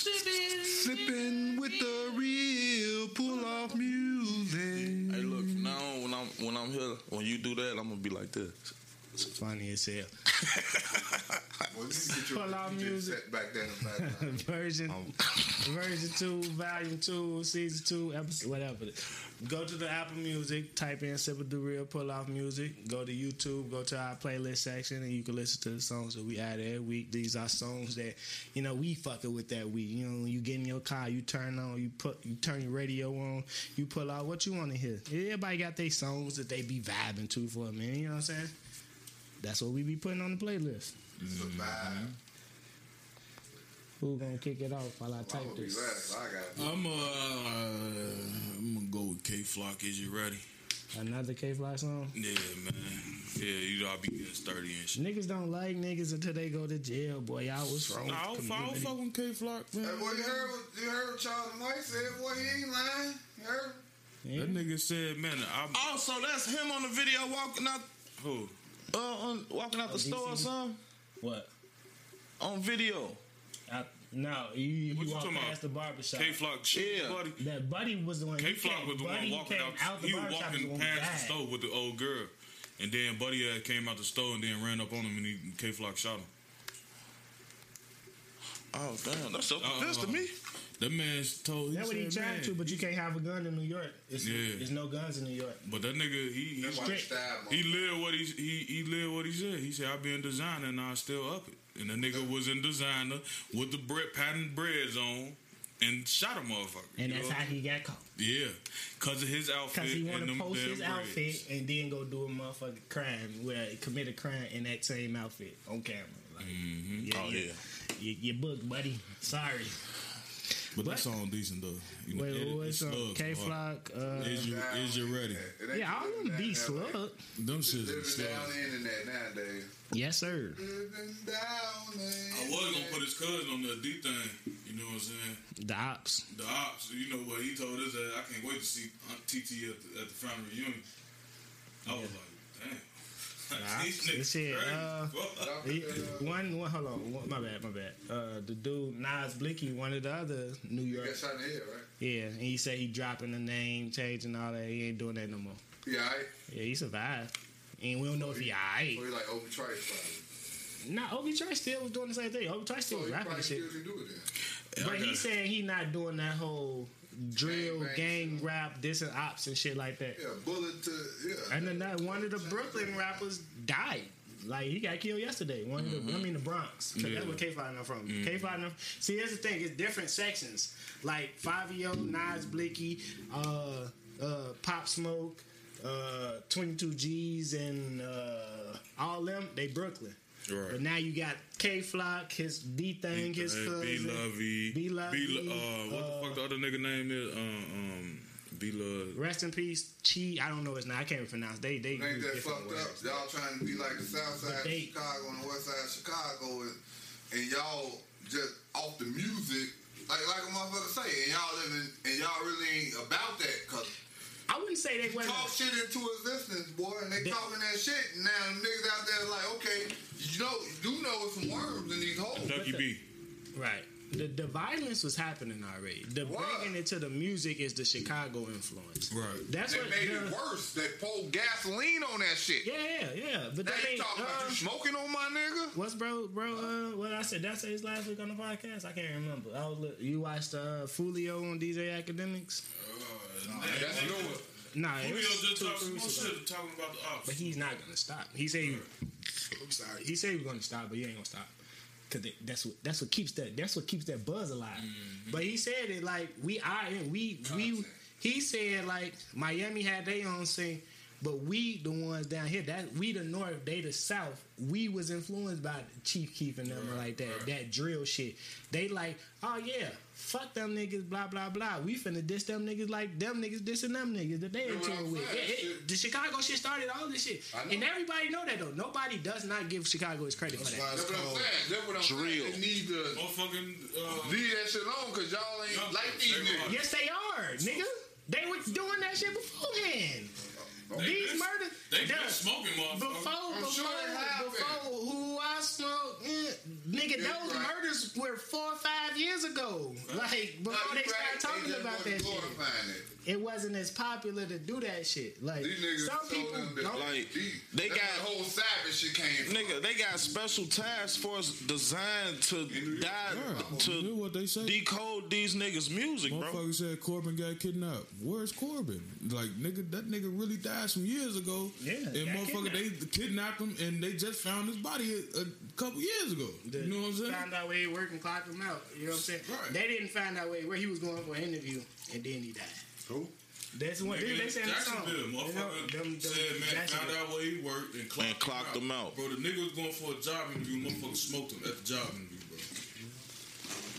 Sipping with the real pull off music. Hey, look, from now on, when I'm when I'm here, when you do that, I'm gonna be like this. It's funny as hell. <laughs> Well, you get your Pull out music. set back there in the background. version, Oh. version two, volume two, season two, episode, whatever. Go to the Apple Music, type in "Sip of the Real," pull off music. Go to YouTube, go to our playlist section, and you can listen to the songs that we add every week. These are songs that you know we fucking with that week. You know, when you get in your car, you turn on, you put, you turn your radio on, you pull out what you want to hear. Everybody got their songs that they be vibing to for a minute. You know what I'm saying? That's what we be putting on the playlist. It's a vibe. Who gonna kick it off while I I'm type gonna this? last. I got. I'm uh, I'm gonna go with Kay Flock. Is you ready? Another K Fly song. Yeah, man. Yeah, you know I be getting sturdy and shit. Niggas don't like niggas until they go to jail, boy. Y'all was wrong. Nah, I don't, I don't fuck with Kay Flock, man. Hey, boy, you heard what you heard what Charles White said? Boy, he ain't lying. You heard? That nigga said, man, I'm Oh, so that's him on the video walking out, who? Uh, on, walking out the store or something What? on video. I, no, you, you What you walk talking past about? the barbershop. Kay Flock Yeah. buddy. That Buddy was the one. Kay Flock was the Buddy one walking came out. the he was walking past the store with the old girl, and then Buddy uh, came out the store and then ran up on him and he Kay Flock shot him. Oh damn, that's self defense Uh, to me. That man told. That's what he said, tried to, but you can't have a gun in New York. It's, Yeah. There's no guns in New York. But that nigga, he he, That's why they stab he lived what he he he lived what he said. He said, "I be in designer and I still up it." And the nigga was in designer with the bread patent breads on and shot a motherfucker. And that's know? how he got caught. Yeah, cause of his outfit Because he and wanted to them post his braids. outfit and then go do a motherfucking crime where he commit a crime in that same outfit on camera. Like, Mm-hmm. yeah, Oh, yeah. yeah. You, you booked, buddy. Sorry. But that song decent though. You know, Wait, it- what's it's K boy. Flock. Uh, Is you is you ready? It yeah, all living them down be there, slug. Them shits is Living slugs. down the internet nowadays. Yes, sir. Down I was gonna put his cousin on the D Thang. You know what I'm saying? The ops. The ops. You know what he told us that I can't wait to see Aunt TT at the, at the family reunion. I was like, damn. These ops. This shit, crazy. uh, He- one, one, hold on, one, my bad, my bad. Uh, the dude Nas Blixky, one of the other New You York, got shot in the head, right? yeah, and he said he dropping the name, changing all that. He ain't doing that no more. Yeah, alright. Yeah, he survived, and we don't know if he alright. So he like Obi Trice probably. Nah, Obi Trice still was doing the same thing. Obi Trice still So was rapping probably the shit, still can do but he said he not doing that whole drill, Gang bang gang shit. rap, dissing ops and shit like that. Yeah, bullet to yeah. And then that one of the Brooklyn rappers died. Like he got killed yesterday. One of the, I mean the Bronx. Yeah. That's where K Five from. K Five. See, here's the thing. It's different sections. Like Fivio, Nas Blixky, uh, uh, Pop Smoke, uh, Twenty Two G's, and uh, all them. They Brooklyn. Right. But now you got Kay Flock, his D Thang, his B cousin. Lovey. B Lovey, B. Uh, what uh, the fuck the other nigga name is? Um, um B Love. Rest in peace, Chi. I don't know his name. I can't even pronounce. They they Ain't use that fucked words. up? Y'all trying to be like the south side But of Chicago and the west side of Chicago, and, and y'all just off the music, like like a motherfucker say, and y'all living, and y'all really ain't about that, cause I wouldn't say they wasn't. talk shit into existence, boy, and they They- talking that shit. and Now niggas out there like, okay, you know, you do know some worms in these holes. Ducky B. Right. The the violence was happening already. The What? bringing it to the music is the Chicago influence. Right. That's They what. made the- it worse. They poured gasoline on that shit. Yeah, yeah, yeah. But Now that you ain't. talking about Uh, you smoking on my nigga? what's bro, bro? Uh, what I said? Did I say this last week on the podcast? I can't remember. I was look, you watched uh, Foolio on DJ Akademiks? That's new. Nah, it Julio just two, talked some more weeks ago. shit talking about the ops. But he's not gonna stop. He said, he, "I'm sorry." He said he was gonna stop, but he ain't gonna stop because that's what that's what keeps that that's what keeps that buzz alive. Mm-hmm. But he said it like we are we we. He said like Miami had their own thing, but we the ones down here that we the north, they the south. We was influenced by Chief Keef and them like that that drill shit. They like, oh yeah, fuck them niggas, blah blah blah. We finna diss them niggas like them niggas dissing them niggas that they That's into what it I'm with. Yeah, it- the Chicago shit started all this shit, and everybody know that though. Nobody does not give Chicago its credit for that. why it's That's what I'm saying. That's what I'm Drill. saying. They need to Motherfucking. Uh, leave that shit alone because y'all ain't Young like folks, these they niggas. Yes, they are, nigga. They were doing that shit beforehand. they These been- murders, They been smoking, motherfucker. Before, I'm before, sure before who I smoke, eh, nigga, Yeah, those right. murders were four or five years ago. Like before Nah, they you started talking just about that shit, it. it wasn't as popular to do that shit. Like These niggas some people them that, don't. Like they got the whole savage shit came from. nigga, they got special task force designed to die Yeah, to hear what they say. decode these niggas' music, bro. Motherfucker said Corbin got kidnapped. Where's Corbin? Like nigga, that nigga really died some years ago. Yeah, and got motherfucker, they kidnapped him, and they just found his body a, a couple years ago. you know what I'm saying? Found out where he worked and clocked him out. You know what I'm saying? Right. They didn't find out where, where he was going for an interview, and then he died. Who? That's what Nigga, they said in the song. Jacksonville, You know, motherfucker them- them said, man, found Jacksonville. out where he worked and clocked, And clocked him out. Bro, the nigga was going for a job interview. Motherfucker smoked him at the job interview, bro.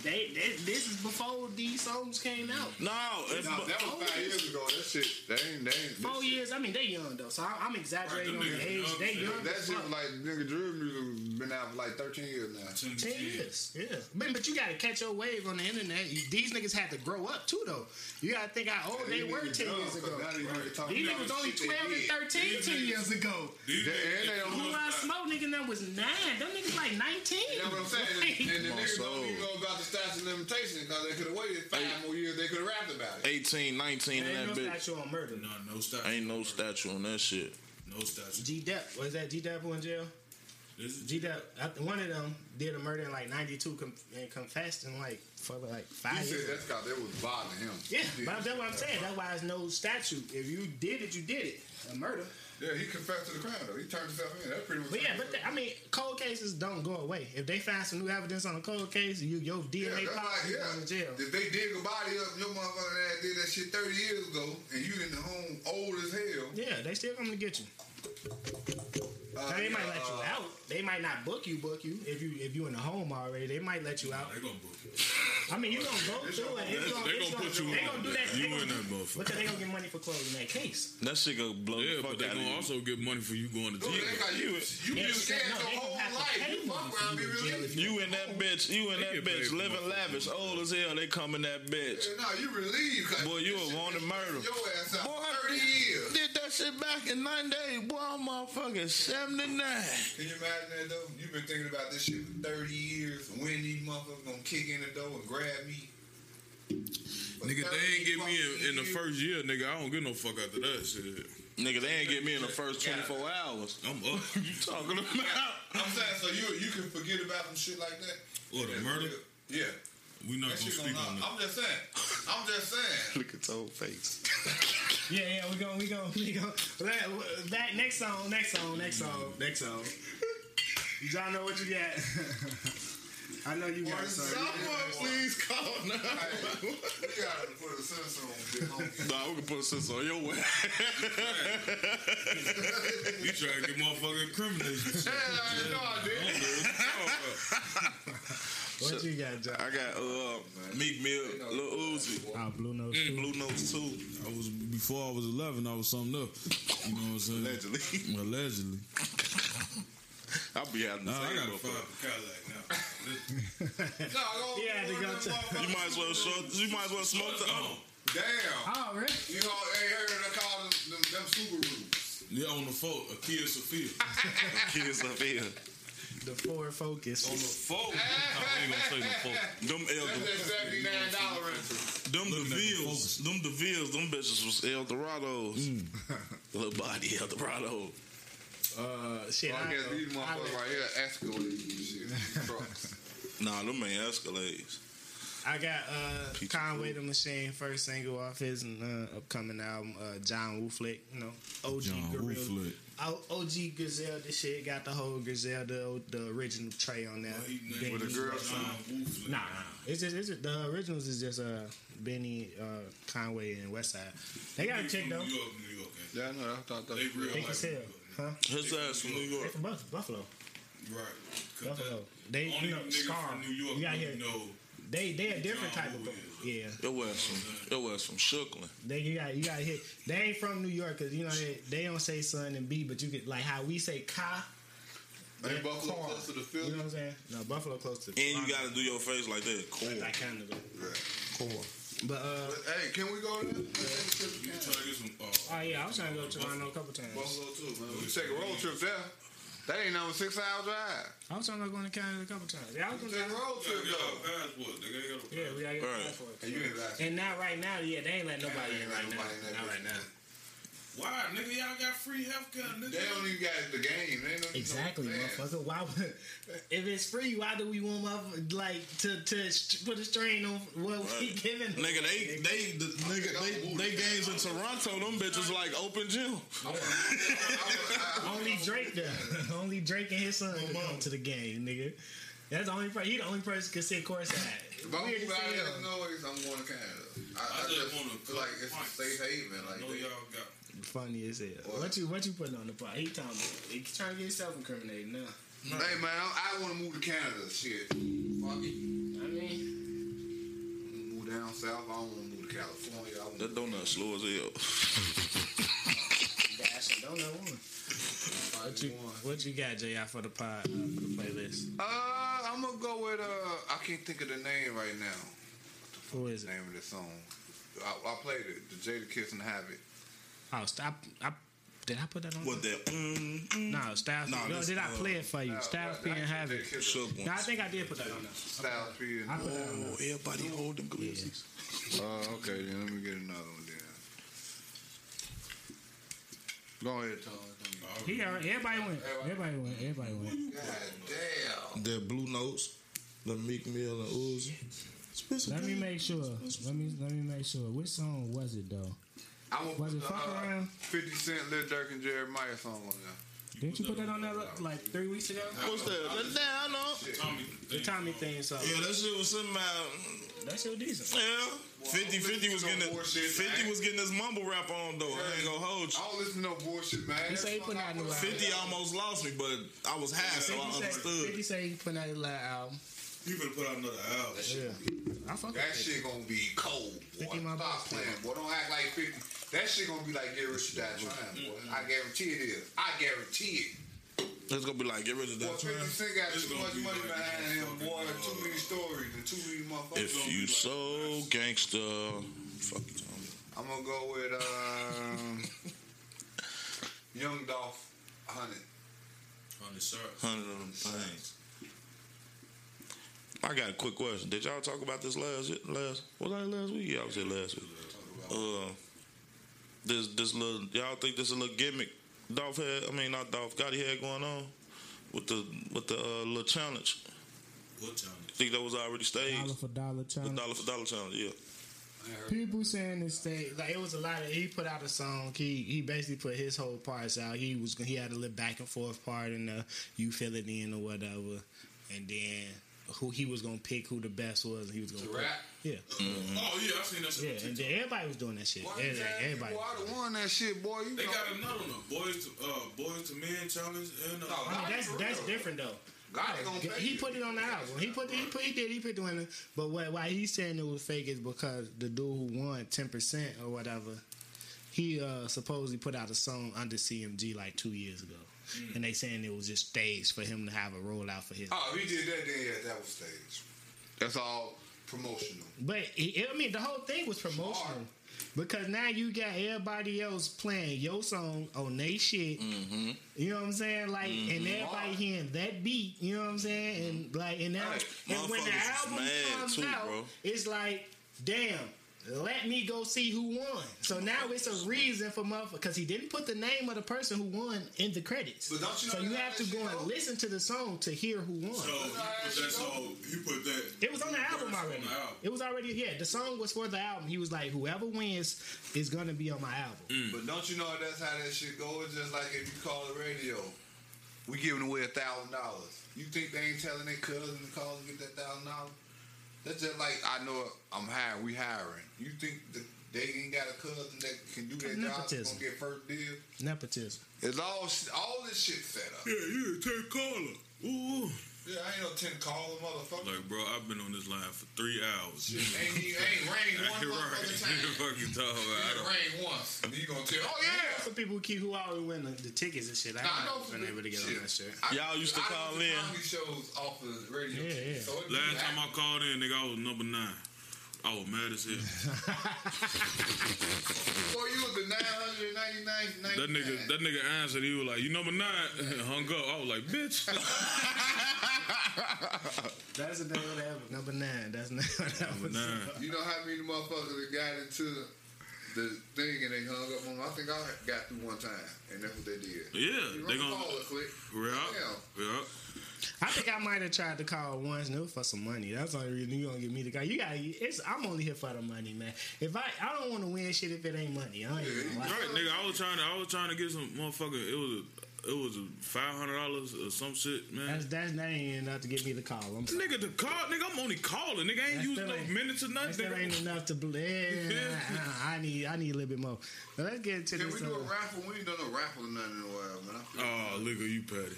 They, they, this is before these songs came out. No, it's, No, that was five years ago. That shit, they ain't, they ain't. Four this shit- years. I mean, they young though, so I, I'm exaggerating Right, on the age. young, They shit. young. That shit was like nigga drill music been out for like 13 years now. Ten years, yeah. But, but you gotta catch your wave on the internet. These niggas had to grow up too, though. You gotta think how old they These were ten young, years 'cause ago. now these niggas talking These about niggas only twelve and did. thirteen These ten niggas- years ago. These They- and they don't Who I smoke nigga them was nine. Them niggas like nineteen. You know what I'm saying? And, and the <laughs> niggas don't even know about the statute of limitations because they could have waited five Hey. more years. They could have rapped about it. 18, 19 in Ain't that no bitch. statue on murder. No, no statue. Ain't no statue on that shit. No statue. G Dep, was that G Dep who in jail? This is G Dep, one of them did a murder in like '92 com- and confessed in like for like He five said years. that's because they was bothering him. Yeah, but that's what I'm saying. That's why there's no statute. If you did it, you did it. A murder. Yeah, he confessed to the crime though. He turned himself in. That's pretty much. But yeah, but the, I mean, cold cases don't go away. If they find some new evidence on a cold case, you your Yeah, DNA that's pop, like, yeah. to jail. If they dig a body up, your motherfucker ass did that shit 30 years ago, and you in the home old as hell. Yeah, they still coming to get you. Uh, Now, they might yeah, let you uh, out. They might not book you, book you if you if you in the home already. They might let you out. they gonna book you. I mean, you gonna go through it. It's They gonna, they it's gonna put you They in gonna do that. that. You in that motherfucker. But they gonna get money for closing that case. That shit go blow Yeah, the fuck but they gonna also get money for you going to jail. they got you, you Yeah, been scared your whole life. You fuck around, you be to jail released. if you- You in that bitch, you in that bitch, living lavish, old as hell. They come in that bitch. No, you relieved. 'cause Boy, you a wanted been murder. Your ass out Boy, 30 years. Did that shit back in nine days. Boy, I'm motherfucking 79. Can you imagine that though? You've been thinking about this shit for 30 years. When these motherfuckers gonna kick in the door and grab me? For Nigga, they ain't get me in, in the first year, nigga. I don't get no fuck after that shit. Nigga, they ain't get me in the first 24 hours. I'm up. <laughs> you talking about? I'm saying, so you you can forget about some shit like that? What, a murder? Yeah. We not That gonna speak gonna on knock. that. I'm just saying. I'm just saying. <laughs> Look at your face. <laughs> Yeah, yeah, we're going, we going, we going that next song, next song, next song, next song. Y'all know what you got. <laughs> I know you got something. Someone please call now. Hey, we gotta put a sensor on Big Homie. Nah, we can put a sense on your way. You trying to get motherfucking incrimination shit. Yeah, I know I did. I what you talking about. What you got, John? I got uh Meek Mill, Lil Uzi, Oh, Blue Notes. Mm. Blue Notes 2, I was before I was 11. I was something else. You know what I'm saying? allegedly. <laughs> Allegedly. I'll be having the Nah, I same got a motherfucker. five Cadillac now. No, go He had to go You might as well show, you might as well smoke the Oh, Damn. Oh, really? You know, hey, heard they call them, them, them Subarus. yeah, on the phone, a Kia Sephia. kids up here. The Ford Focus. on the phone. <laughs> I ain't gonna say the phone. Them elder, That's that $79 rental. them Looking at the DeVilles, focus. them DeVilles, them bitches was Eldorados. <laughs> Little body Eldorado. Uh, shit. I guess I- these I- motherfuckers right here Escalade and shit. <laughs> Trucks. Nah, them ain't Escalades. I got uh, Conway the Machine first single off his uh, upcoming album, uh, John Woo Flick. You know, OG John Woo Gorilla. Flick. O- OG Griselda shit got the whole Griselda, the original tray on there. Benny- With a girl John Woofley. Nah, nah. It's just, it's just the originals is just uh Benny, uh, Conway, and Westside. They got a He chick from though. New York, New York. ain't Yeah, I know. I thought that They was real. They can like sell, huh? His ass from New They York. from Buffalo. Right. Buffalo. that- They, Only you know, nigga Scar. from New York You got here. know. They, they a different type of. Woo Yeah. It was from, it was from Shookland. They you got you got hit. They ain't from New York because you know they, they don't say son and B, but you get like how we say ka. Ain't yeah, Buffalo car. close to the field? You know what I'm saying? No, Buffalo close to. And you gotta do your face like that. Cool. Like kind of Yeah. core. But uh, But, hey, can we go there? You trying to get some. Uh, oh yeah, I was trying to go to Toronto a couple times. Buffalo too, man. We take a road trip there. That ain't number six hour drive. I was talking about going to Canada a couple times. Yeah, I was We gonna. take a road gotta trip get our though. passport. They gotta get our Yeah, we gotta get Right. right. it. And you ain't And not right now, yeah, they ain't let nobody Ain't in let right now. nobody in that Not right now. Why, nigga? Y'all got free healthcare, nigga. They don't even got the game. They don't Exactly, know motherfucker. Why would if it's free? Why do we want motherfucker like to to put a strain on what we giving? Nigga, they they the, nigga they they games in Toronto. Them bitches like open gym. <laughs> Only Drake there. <laughs> Only Drake and his son can come to the game, nigga. That's the only person. He the only person can sit courtside. If I'm Weird moving as out of. Illinois, I'm going to Canada. I, I, I just just wanna like it's a points. safe haven. Like know y'all got. Funny as hell. What you what you putting on the pot? He talking. He trying to get himself incriminated now. hey man, I, I want to move to Canada. Shit, fuck it. I mean, Move down south. I don't want to move to California. I want That donut slow as hell. <laughs> dash. I don't one. What you what you got, Jr. for the pod uh, for the playlist? Uh, I'm gonna go with uh. I can't think of the name right now. Who is The it? name of the song. I, I played it. The Jadakiss and Habit. Oh, stop. I, did I put that on? What that? Mm, mm, No, Styles. Nah, no, did I uh, play it for you? Styles P and Habit. shook No, I think I did put that on there. Styles P and. I put Oh, there. everybody hold them glizzies. Uh, okay, then let me get another one then. Go ahead, Tom. All He already, everybody went. Everybody went. Everybody went. God damn. The Blue Notes, the Meek Mill and Uzi. Let me make sure. Let me let me make sure. Which song was it though? I'm gonna Was put it the, fuck uh, around? 50 Cent, Lil Durk, and Jeremih song on there. Didn't you put that on there like three weeks ago? What's that? That down on. Tommy, The Tommy thing song. Yeah, that shit was something about. That shit was decent. Yeah. 50, 50 was getting Bullshit, his, 50 was getting his mumble rap on though. I ain't gonna hold you. I don't listen to no bullshit, man. He say he putting out a new album. 50 almost lost me, but I was high, so I 50 say, understood. 50 say he putting out his last album. You better put out another album. Yeah. I fuck That shit gonna be cold, boy. Stop playing, boy. Don't act like 50. That shit gonna be like Get Rich or Die Trying, boy. I guarantee it is. I guarantee it. It's gonna be like, get rid of Boy, that 50 trend. Cent got It's too much money like behind him, boy. album. Too many stories and too many motherfuckers. If you so gangster, fuck you, Tommy. I'm gonna go with um, <laughs> Young Dolph, 100. On sir. shirt. Hundred of them things. I got a quick question. Did y'all talk about this last last was that last week? Yeah, I was here last week. Uh, this this little y'all think this a little gimmick Dolph had? I mean, not Dolph. Gotti had going on with the with the uh, little challenge. What challenge? think that was already staged. Dollar for dollar The challenge. dollar for dollar challenge. Yeah. People saying this thing like it was a lot of. He put out a song. He he basically put his whole parts out. He was he had a little back and forth part in the you fill it in or whatever, and then who he was gonna pick who the best was. And he was gonna To put- rap? Yeah, Oh yeah, I seen that shit. yeah, and then everybody was doing that shit. Boy, Everybody, man, everybody. boy, I won that shit, boy. You They know. got another one, boys to uh, boys to men challenge, and uh, No, I mean that's that's real. different though. God gonna He put it on the album. He put he put he did he put it on the but what why he's saying it was fake is because the dude who won ten percent or whatever, he uh supposedly put out a song under CMG like two years ago. And they saying it was just staged for him to have a rollout for his. Oh, he did that then, yeah, that was staged. That's all promotional. But he, I mean, the whole thing was promotional because now you got everybody else playing your song on they shit. Mm-hmm. You know what I'm saying? Like, and everybody hearing that beat. You know what I'm saying? And like, and now, Right. and when the album comes too, out, bro. it's like, damn. Let me go see who won. So now it's a reason for motherfucker because he didn't put the name of the person who won in the credits. But don't you know so you have to go and though? listen to the song to hear who won. so he put that song. He put that. It was on the album already. The album. It was already yeah. The song was for the album. He was like, whoever wins is gonna be on my album. Mm. But don't you know that's how that shit go? It's just like if you call the radio, we giving away a thousand dollars. You think they ain't telling their cousin to call and get that thousand dollars? That's just like I know I'm hiring, we hiring. You think that they ain't got a cousin that can do that job? Nepotism. Gonna get first deal? Nepotism. It's all all this shit set up. Yeah, yeah, take caller. Ooh. Yeah, I ain't no ten caller motherfucker. Like, bro, I've been on this line for three hours. ain't even ain't rain one <laughs> You're <laughs> You fucking talking about. I It don't- rain once. And you gonna tell? Oh yeah. Some people keep who always win the, the tickets and shit. I Nah, haven't been able to get on that shit. I- Y'all used to I call in. comedy shows off the radio. Yeah, yeah. So Last time I called in, nigga, I was number nine. I was mad as hell. Boy, you was the 999. That nigga, that nigga answered. He was like, "You number nine. <laughs> Hung up. I was like, "Bitch." <laughs> That's the name of that album. Number nine. That's not that number was. nine. You know how many motherfuckers that got into the thing and they hung up on? Me? I think I got through one time, and that's what they did. Yeah, You they run the gonna. call it click. Yeah, yeah. I think I might have tried to call once, and it for some money. That's the only reason you gonna get me to call. You got. It's. I'm only here for the money, man. If I, I don't want to win shit if it ain't money. I ain't even gonna. Right, nigga. I was trying to. I was trying to get some motherfucker. It was. A, it was a five hundred dollars or some shit, man. That's that's that ain't enough to get me the call. I'm sorry. Nigga, the call, nigga, I'm only calling. Nigga, I ain't using no ain't- minutes or nothing. That ain't enough to believe. I, I need I need a little bit more. But let's get into Can this. Can we do a Uh, raffle? We ain't done no raffle or nothing in a while, man. I feel Oh, nigga, you petty.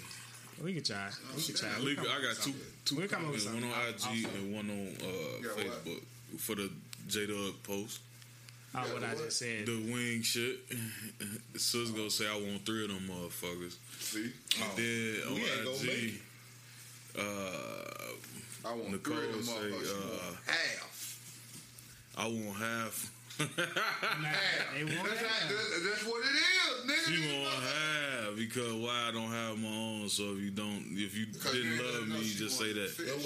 We can try. We can try. We'll I got two two We'll come comments, one on. IG I'll- and one on uh, Yeah, what? Facebook for the J Dub post. Oh, what I just said. The wing shit. <laughs> Sis gonna say I want three of them motherfuckers. See, And then on We ain't gonna make IG, uh, I want Nicole three of them say, motherfuckers. uh, half. I want half They That's, won't how- have. that's, that's what it is, nigga. She You won't have because why I don't have my own. So if you don't, if you Because didn't ain't love let her know me, she just say that. fish. Your.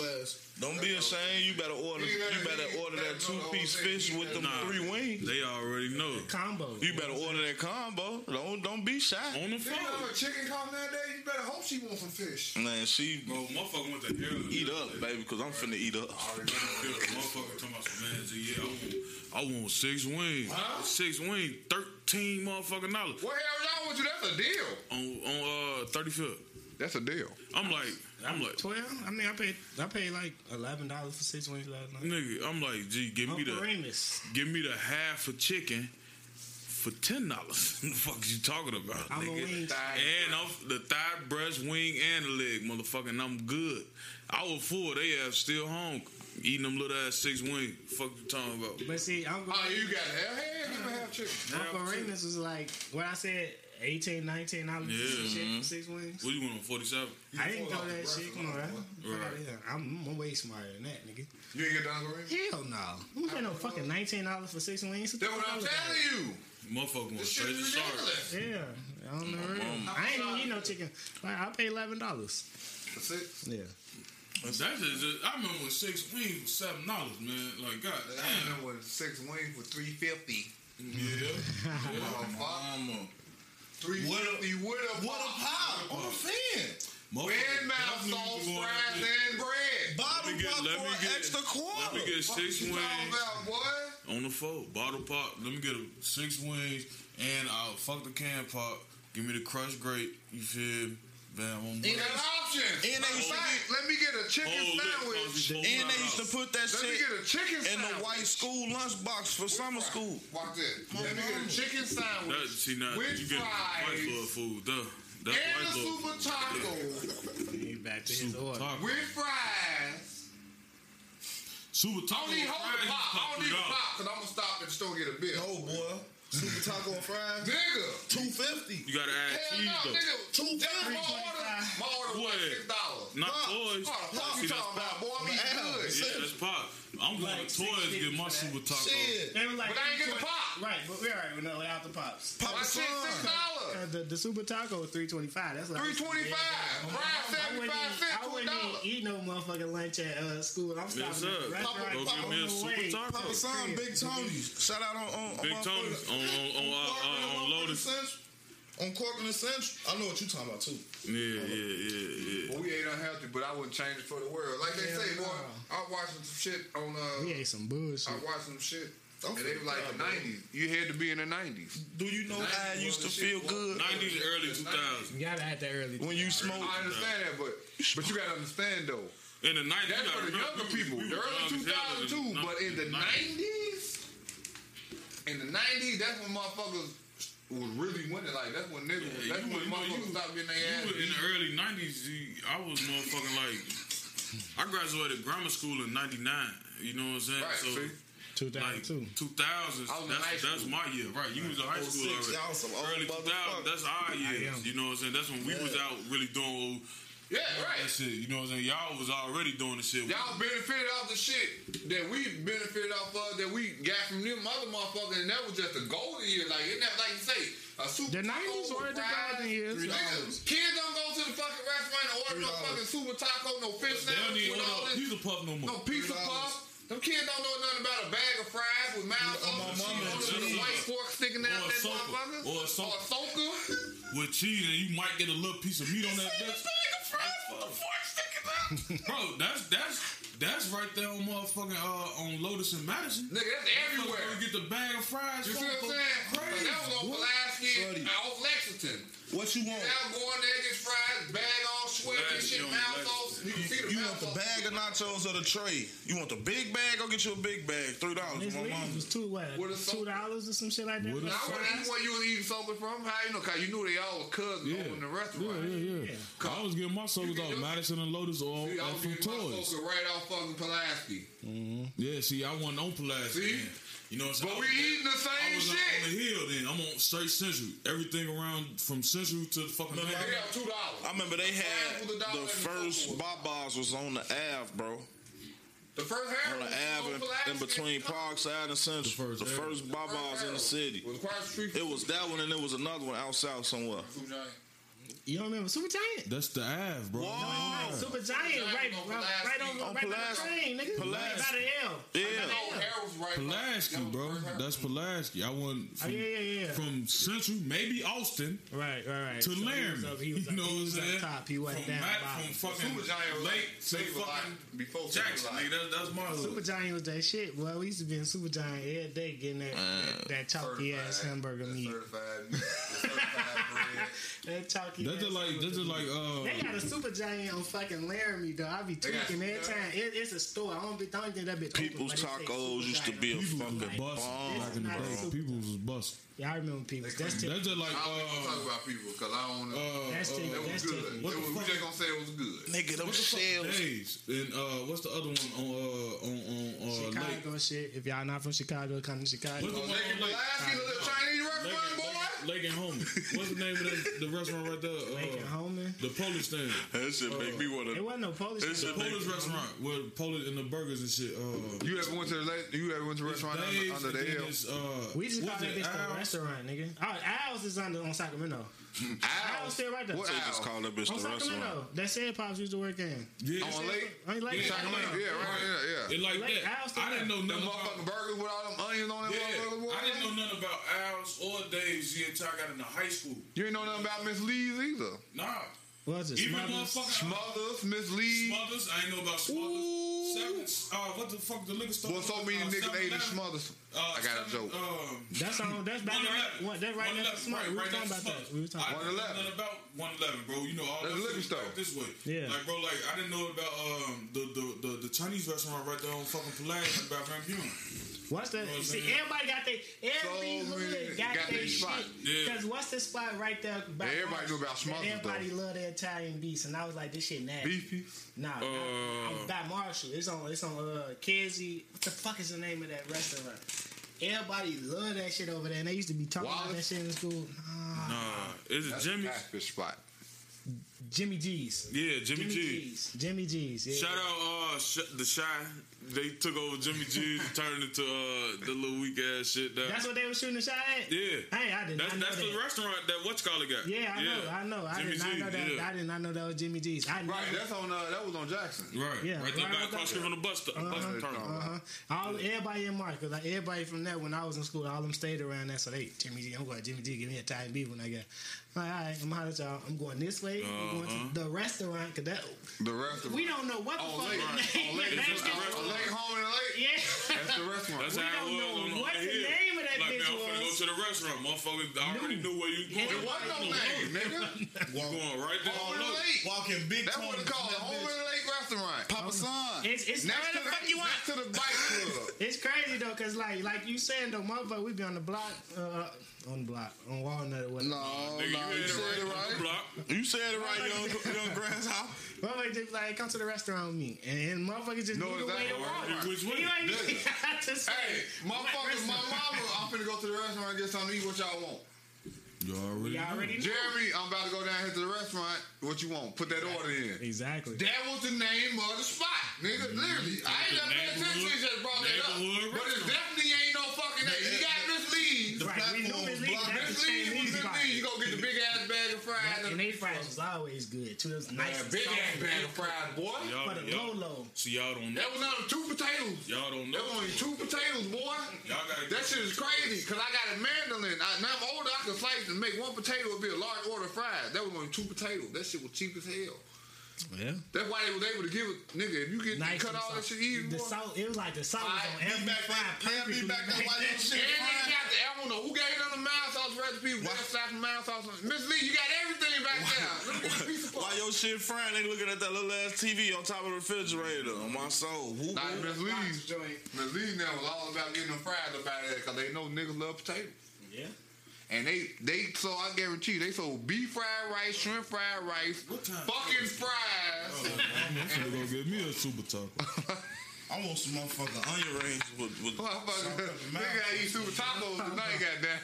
Don't be ashamed. You better order. You better order that two piece fish with them Nah. three wings. They already know. combo. You better order that combo. Don't don't be shy. On the You know phone. when chicken come that day. you better hope she wants some fish. Man, she Bro, motherfucker went to hell. eat up, baby, because I'm finna eat up. Motherfucker talking about some man. Yeah, I want, six wings. Six wings, thirteen motherfucking dollars What hell y'all with you? That's a deal. on on uh thirty fifth. That's a deal. I'm like, I'm like, Twelve. I mean, I paid. I paid like eleven dollars for six wings last night. nigga, I'm like, gee, give me Uncle the Remus. give me the half a chicken for ten dollars. <laughs> What the fuck is you talking about, I'm a nigga? wing. And I'm the thigh, breast, wing, and the leg, motherfucker. I'm good. I was full. They have still home eating them little ass six wing. Fuck you talking about? But see, Uncle, Oh, you got hell? Hell, you can have chicken. Uncle Remus was like what I said. 18 19 dollars Yeah. for shit for six wings. What you want on forty seven? I didn't go that shit. Come on, right? Right. I'm, I'm way smarter than that, nigga. You ain't get down the ring? Hell no. I'm paying no fucking nineteen dollars for six wings. That's what I'm telling you. Motherfucker want This shit straight to is shark. ridiculous. Yeah, I don't know. I ain't even eat no chicken. Like, I pay eleven dollars. For six? Yeah. That's just, I remember when six wings was seven dollars, man. Like God I damn. remember when six wings for three fifty. Yeah. <laughs> Oh, mama. Three fifty with a What a pop on a fan. Red mouth sauce, fries, and bread. Bottle Let me get- pop let for me an get- extra quarter. Let me get six You talking wings about, boy? on the phone. Bottle pop. Let me get a six wings and I'll fuck the can pop. Give me the crushed grape. You feel? Me? Bam. One more. Options. And they used to Fact, let me get a chicken Oh, sandwich. oh, And they used to put that Let me get a chicken in sandwich. the white school lunchbox for summer school. Watch this. Let me get a chicken sandwich. That, see now with you get white fries food. Duh. That's and a white little super taco He back to his order. taco. with fries. Super taco. I don't need hold fries the pop. I don't need a pop because I'm gonna stop at the store get a bill. No, boy. Super taco and fries. Nigga. Two fifty. You gotta add Hell cheese no, though. nigga. Two That's my order. My order was What? like six dollars. Not Pop. toys. Oh, the fuck See, you that's talking about, pop. boy? I'm eating Damn. good. Yeah, that's pop. I'm going Like to toys to get my super taco. Shit. They were like, But I ain't get the pop. Right, but we're alright. No, without the pops. Papa My shit six Son. Uh, dollars. the, the super taco is three twenty five. That's like Three twenty five. Fries I seventy wouldn't, five even, cents I wouldn't dollar. eat no motherfucking lunch at uh, school. I'm stopping Yes, at sir. the restaurant. Go get me a super way. taco. Papa Son, Big Tony's. Shout out on on Big on Tony's on on on, uh, uh, on Lotus. On Corcoran Central. I know what you talking about too. Yeah, yeah, yeah, yeah. Well, we ain't unhealthy, but I wouldn't change it for the world. Like they Hell say, boy, no. I was watching some shit on. Uh, We ate some bullshit. I watched some shit. I'm And they were like the finna cry, bro. nineties. You had to be in the nineties. Do you know how I used to feel good 90s, early 2000s. You gotta have that early. when you smoke? I understand that, but but you gotta understand though. In the 90s, That's you for the younger we people. we The early young two as hell thousand two, in the but in the 90s. nineties, in the nineties, that's when motherfuckers was really winning. Like that's when niggas. Yeah, that's you when was- you motherfuckers stopped getting their You ass. were in the early 90s, I was motherfucking like, I graduated grammar school in 99. You know what I'm saying? Right, so, see? Two like, thousand two. 2000s, I was in that's, that's my year, right? You was in high school 06, already. y'all some old Early 2000s, motherfuckers. that's our am. years. You know what I'm saying? That's when we was out really doing Yeah, that right. shit. You know what I'm saying? Y'all was already doing the shit. Y'all benefited off the shit that we benefited off of that we got from them other motherfuckers, and that was just the golden year. Like, isn't that like you say, a super The 90s taco were the golden years. Nigga, kids don't go to the fucking restaurant and order no $3. fucking super taco, no fish They don't sandwich even with all this, pizza puff no more. no pizza $3. puff. Them kids don't know nothing about a bag of fries with mouth Yeah, on my it. mama With a white fork sticking out Or a that motherfucker. Or a soaker. Or a soaker. With cheese, and you might get a little piece of meat on that bitch. Bro, that's that's that's right there on motherfucking uh, on Lotus and Madison. Nigga, that's everywhere. Motherfucker get the bag of fries. You see what I'm saying? Crazy. That was on Pulaski and off Lexington. What you want? Now go in there, get fries, bag all sweaty and shit, mouth off. You can see the You want the bag of nachos or the tray? You want the big bag? Go get you a big bag. Three dollars. My leaves mama. was two what? With a Two dollars or some shit like that. With a Now, I wasn't where you was eating something from. How you know? Cause you knew they all was cousins Yeah. over in the Yeah, restaurant. yeah, yeah. I was getting my sodas off Madison and Lotus or, See, I was from getting my Toys. right off fucking Pulaski. Yeah, see, I wasn't on Pulaski. See? Then. You know what I'm saying? But we was- eating the same I same was uh, on the hill then. I'm on straight Central. Everything around from Central to the fucking. They Madison. got two dollars. I remember they had Fries with a dollar the first Coke. Babas was on the Ave, bro. The first hair on the Ave in between Parkside and Central. The The first first, in the city. Was the street. It was that one and there was another one out south somewhere. Food Giant. You don't remember Super Giant? That's the Ave, bro. Whoa. Super Giant, right, on right, right on, On right by the train, nigga. Pulaski. Right by the L. Yeah. No, hair was right. Pulaski, That bro. the first hair. That's Pulaski. I went Oh, from, yeah, yeah, yeah. from Central, maybe Austin, Right, right, right. to So he was Laramie. up- He was, <laughs> you know what I'm saying? top. He wasn't from down Matt- bottom. from fucking Super Giant was Lake to fucking before Jackson. Giant. Nigga, that's, that's my hood. Super Giant was that shit. Well, we used to be in Super Giant every day getting that, that, that chalky ass hamburger meat. Certified, certified <laughs> bread. That chalky That's ass just like hamburger that's just like meat. They uh got a Super Giant on fucking Laramie, though. I be They got tweaking every time. It, it's a store. I don't be. I don't think that bitch. People's but it say Tacos used to be a people fucking was busting bomb. back in the day. super- People was busting. Yeah, I remember people. That's That's just like I don't even talk uh about people because I don't. uh, That's uh, typical. it was good. typical. What was, we just gonna say it was good. Nigga, them what shells. days and uh what's the other one on uh on on uh Lake? Chicago shit. If y'all not from Chicago, come to Chicago. What's the one Lake on Lake? The little Chinese restaurant, boy. Lake, Lake and Home. What's the name of the, the restaurant right there? Uh, Making homie. the Polish thing. That shit make me want It wasn't no Polish. It's shit. a- Polish restaurant with Polish and the burgers and shit. Uh, You ever went to the lake? You ever went to a restaurant under, under and the hill? uh, We just what's call that it, bitch the Al's? restaurant, nigga. Al's is under on Sacramento. Mm-hmm. Al. still right there. What So They just Al? call that bitch On the restaurant. Sacramento. That said pops used to work in. Yeah, On Lake? I like Yeah, Sacramento. Yeah, right. Yeah, yeah. It like Lake that. Al's still I didn't know Them nothing motherfucking about. burgers with all them onions on them Yeah, motherfuckers. boy. I didn't know nothing about Al's or Dave's yet until I got into high school. You ain't know nothing about Miss Lee's either. Nah, What's it? even Smothers? motherfucking Smothers, Miss Lee. Smothers. I ain't know about Smothers. Seven. Uh, what the fuck? The liquor store. Boy, so many uh, niggas ate the 7-Eleven. Smothers. Uh, I got a joke. Um, That's on. That's back. 111. Right, that right next to Smart. We were talking about that. We were talking. I didn't know 111. nothing about 111, bro. You know all That's that liquor shit store. back this way. Yeah. Like, bro, like I didn't know about um the the the, the Chinese restaurant right there on fucking Pulaski by Van Buren. What's that? know what See, everybody got their every So hood got, got their their shit. spot. Yeah. Because what's the spot right there? By Yeah, everybody us knew about that Smothers, Everybody though. love the Italian beast, and I was like, this shit nasty. Beefy. Nah, Uh, not, by Marshall. It's on. It's on. Uh, Kizzy. What the fuck is the name of that restaurant? Everybody love that shit over there, and they used to be talking about that shit in school. Nah, Nah, is it That's Jimmy's? a catfish spot. Jimmy G's. Yeah, Jimmy, Jimmy G. G's. Jimmy G's. Yeah. Shout out uh Sh- the Shy. They took over Jimmy G's and turned it into uh the little weak ass shit. That, That's what they were shooting the shot at. yeah. Hey, I did That's not know that's that. the restaurant that what's called got. Yeah, I know, I know. I Jimmy did not G's, know that. yeah. I did not know that was Jimmy G's. I Right, never- that's on. Uh, that was on Jackson. Right, Yeah, right there right across that. from the bus, st- bus Uh-huh. terminal. Uh-huh. All everybody in Mark, cause like everybody from that when I was in school, all them stayed around there. So they Jimmy G, I'm going to Jimmy G, give me a Italian beef when I get. All right, all right, I'm holler at y'all. I'm going this way. I'm going Uh-huh. to the restaurant, cause that The restaurant. we don't know what the On fuck Lake. the name On Lake. of that just the was. Lake home and Lake. Yeah. That's the restaurant. That's We how don't know on, on what the the hill. name of that like, bitch man, I'm finna go to the restaurant. motherfucker. I already knew where you Yeah. going. It wasn't no name, nigga. You going right there. Home and Lake. Lake. Walking big That's what it's called. Home and Lake restaurant. Papa Son. It's it's Next to, the fuck you want. to the bike club. It's crazy though, cause like like you saying though, motherfucker, we be on the block, uh, on the block, on Walnut or whatever. No, Nigga, no, you you said it on the right. block. You said it right, young, <laughs> young grasshopper. Motherfucker just like come to the restaurant with me, and, and motherfuckers just No, knew the way to exactly. Walmart. Which way? You ain't Listen. <laughs> to say. Hey, motherfuckers, my mama, I'm finna go to the restaurant and get something to eat. What y'all want? You already You already know. Jeremy, I'm about to go down here to the restaurant. What you want? Put that order in. Exactly. That was the name of the spot, nigga. Mm-hmm. Literally, I ain't never paid attention. He just brought that up, but it restaurant. definitely ain't no fucking name. You got Miss Lee. Right, we knew Miss Lee. block. That's Miss the Lee same was Miss spot. Lee. You go get the big ass bag of fries. Fries was always good too. It was nice. Man, and big ass salty. bag of fries, boy. Y'all, For the y'all, Lolo. see, y'all don't know. That was only two potatoes. Y'all don't know. That was only two potatoes, boy. Y'all gotta That shit is crazy because I got a mandolin. I, now I'm older. I can slice and make one potato would be a large order of fries. That was only two potatoes. That shit was cheap as hell. Yeah. That's why they was able to give it, nigga. If you get Nice cut and all that salty. shit easy, The boy. salt, it was like the salt was on be every back fry there- man, be back there while you <laughs> shit And they frying. got the, I don't know who gave them the mild sauce recipe. West Side mild sauce. Miss Lee, you got everything back there. Let me get a piece of <laughs> Why your shit frying? They looking at that little ass TV on top of the refrigerator. On my soul. Who, Nah, Miss Lee's. joint. Miss Lee now was all about getting them fries up out of there because they know niggas love potatoes. Yeah. And they, they so I guarantee you, they sold beef fried rice, shrimp fried rice, fucking fries. Oh, I'm gonna <laughs> get me a super taco. I want some motherfucking onion rings with, with Motherfucker, salt, pepper, nigga got eat super tacos tonight, goddamn.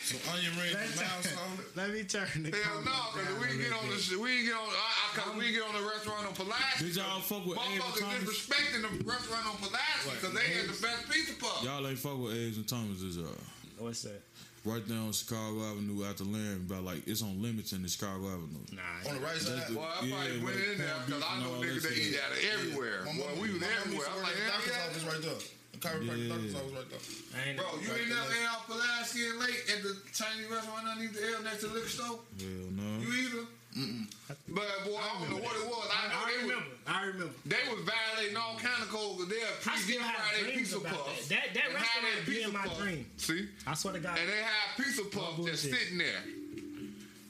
Some onion rings with mild salt. <laughs> Let me turn the Hell no, camera cause we a ain't get on the bit. shit. We ain't get on. I, I, cause we ain't get on the restaurant on Pulaski. Did y'all fuck with Abe and Motherfuckers Thomas? disrespecting the restaurant on Pulaski because they had the best pizza puff. Y'all ain't fuck with A's and Thomas, is y'all? What's that? Right there on Chicago Avenue out the land, about like it's on limits in the Chicago Avenue. Nah. On the right side. the- Boy, I Yeah, probably went with in there because I know niggas that that eat out of everywhere. My Boy, we was everywhere. I'm like, the doctor's office right there. The chiropractor Yeah. doctor's office right there. Bro, you ain't never ate out Pulaski and Lake at the Chinese restaurant underneath the L next to the liquor store? Hell no. You either? But boy, I don't know what it was. I know I they was, remember. I remember. they was violating all kind of codes because they're I still pre-deep fried dreams pizza about puffs. that. That- that and had restaurant be in my puff. dream. See? I swear to God. And they have pizza puffs just sitting there.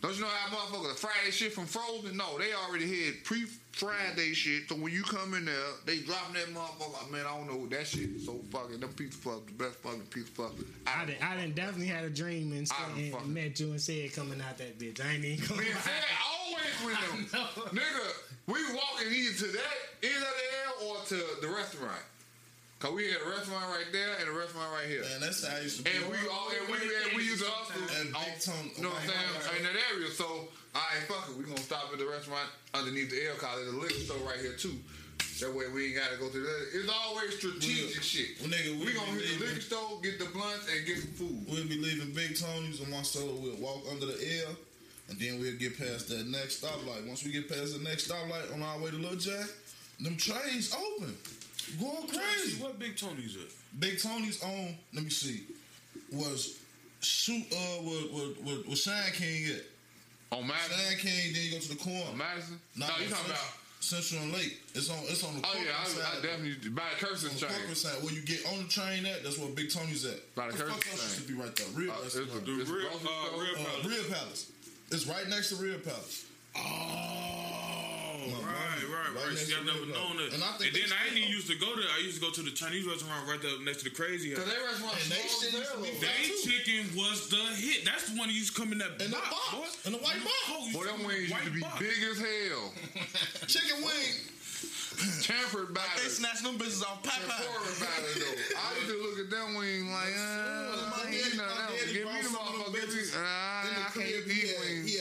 Don't you know how motherfuckers fry their shit from frozen? No, they already had pre-fried their shit. So when you come in there, they dropping that motherfucker. Man, I don't know that shit is so fucking. Them pizza puffs, the best fucking pizza puffs. I didn't, I didn't definitely had a dream and, I and fucking- met you and said coming out that bitch. I ain't even and Fred always with <laughs> them. Nigga, we walking either to that end of the L or to the restaurant. Cause we had a restaurant right there and a restaurant right here. Man, that's how I used to be. And we all and we and we used to hustle And on, Big oh, Tone- you know what I'm saying, in that area. So all right, fuck it, we gonna stop at the restaurant underneath the L college, the liquor store right here too. That way we ain't gotta go through the. It's always strategic We- shit. well, nigga, we we gonna hit the liquor store, get the blunts, and get some food. We'll be leaving Big Tony's and Marcelo. We'll walk under the L, and then we'll get past that next stoplight. Once we get past the next stoplight on our way to Little Jack, them trains open, going crazy. What Big Tony's at? Big Tony's on. Let me see. Was shoot uh was was, was, was Shine King at On Madison. Shine King? Then you go to the corner. On Madison. No, No, you talking Central, about. Central and Lake? It's on. It's on the. Oh yeah, corporate I, I definitely by the Kirsten On the train. corporate side, where you get on the train at, that's where Big Tony's at. By the the fuck Kirsten train. used to be right there? Real, Uh, that's it's the- the- The real, uh, real uh, palace. Real Palace. It's right next to Real Palace. Oh, My right, right, right right. next See, I to never Real known that. And I And, then they I ain't still- even used to go there. I used to go to the Chinese restaurant right there next to the Crazy Cause House. they restaurant And they small shit used to hell. be They chicken was the hit. That's the one you used to come in that In the box, box. boy. In the white box. Boy, them see wings used white to be box. big as hell. <laughs> Chicken wing. Tampered <laughs> by They the snatched them bitches off Popeye. Pouring by it though. I used to look at them wings like, uh, My you know, my daddy give me brought the them motherfucker. Bitches uh, I can't eat he these had, wings.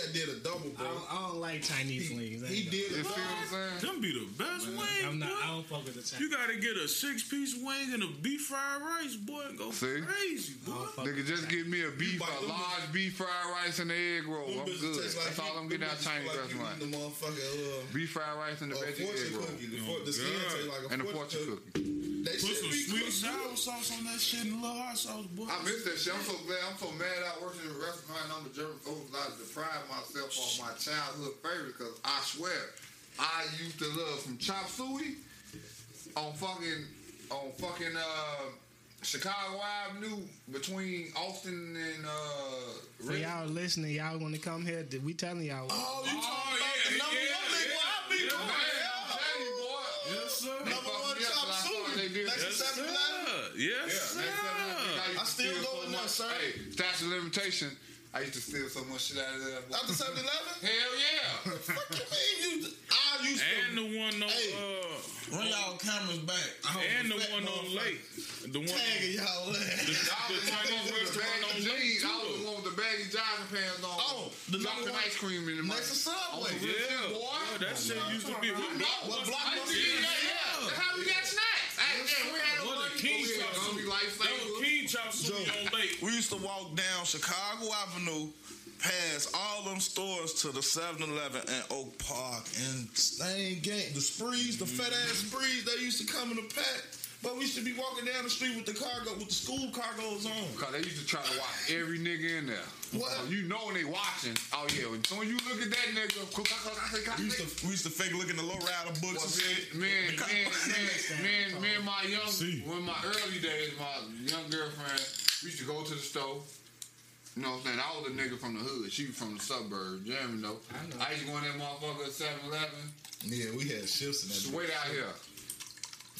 He had did a double, I don't, I don't like Chinese wings. He did You it. see what I'm saying? Them be the best wings, I'm not. boy. I don't fuck with the Chinese. You gotta get a six piece wing and a beef fried rice, boy, and go See? crazy, I boy. Nigga, just give me a beef, bite a them large beef fried rice and the egg roll. Them I'm good. like That's all I'm getting out of Chinese restaurant. eating motherfucking uh, Beef fried rice and the uh, veggie egg fortune roll. cookie. The, for, the skin God. taste like a And the fortune cookie. They Put should some be sweet sour sauce on that shit and a little hot sauce, boy. I miss that shit. I'm so glad. I'm so mad I worked in a restaurant. I'm a germaphobe. I deprived myself of my childhood favorite because I swear I used to love some chop suey on fucking on fucking uh, Chicago Avenue between Austin and uh, For y'all listening, y'all want to come here? Did we telling y'all? Oh, you Oh, about yeah, the number yeah, one nigga? yeah. Well, I be Yeah, cool. Man, I'm telling you, boy. Yes, sir. Number one me up chop I saw they Next Yes, sir. Yes, Yeah, sir. next I, I still steal go so in there, much- sir. Hey, statute of limitation. I used to steal so much shit out of there. After 7 Eleven? <laughs> Hell yeah. Fuck you mean? You, I used to And the one on Hey. uh, run y'all cameras back. I was and the one on motherfucker. Lake, the one Tagging y'all the, ass. the I was the one Chinese with the restaurant baggy on Lake jeans. I was the one with the baggy jogging pants on. Oh, the dropping number one- ice cream in the Next to Subway. Oh, Yeah, boy. yeah, that shit used to be. What block What was block was it? eat that, yeah. That's how we got snacks. Hey, yeah, we had a What King we had chop Gummy suey? Life That was King chop on Lake. We used to walk down Chicago Avenue, past all them stores to the 7-Eleven and Oak Park and same game. The sprees, the fat ass mm-hmm. sprees, they used to come in a pack. But we used to be walking down the street with the cargo, with the school cargos on. Cause they used to try to watch every nigga in there. What? So you know when they watching. Oh yeah, when soon as you look at that nigga, We used to, we used to fake look in the low rider books and shit. Man, man, man, man, me and my young, See. when my early days, my young girlfriend, we used to go to the store. You know what I'm saying? I was a nigga from the hood. She was from the suburbs. Jeremy know. I know. I used to go in that motherfucker at 7-Eleven. Yeah, we had shifts in that. Just bitch. wait out here.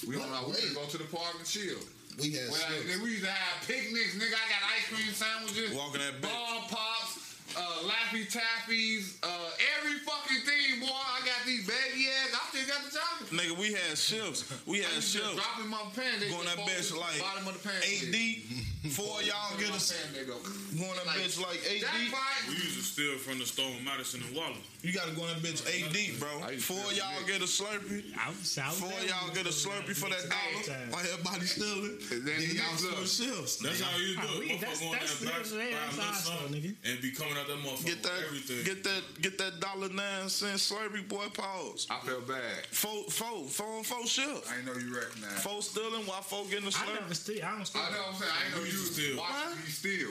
We don't know. We Wait. to go to the park and chill. We had Then we used to have picnics. Nigga, I got ice cream sandwiches. Walking that. Ball pops. Uh, Laffy Taffies, uh, every fucking thing, boy. I got these baggy ass. I still got the jogging nigga, we had shifts. We had shifts. drop in my pants. Going that bitch like bottom of the pants. eight deep. <laughs> Four of y'all get us. They go. Going that bitch like eight deep. We used to steal from the store in Madison and Waller. You gotta go in that bitch eight deep, bro. I Four of y'all get a Slurpee. I was, I was Four of y'all get a Slurpee for that dollar. time. While everybody stealing. Then Then you y'all look. switch shifts. That's how you do it. we- that's- Motherfucker going that's- that back, that's- buy a that's little awesome, something, nigga. and be coming out that motherfucker Get that, everything. get that, get that dollar nine cent Slurpee, boy. Pause. I felt bad. Four, four, four and four shifts. I know you recognize. Four stealing while four getting a I Slurpee. I never steal. I don't steal. I know what I'm saying. I ain't know you used to steal. watching me steal.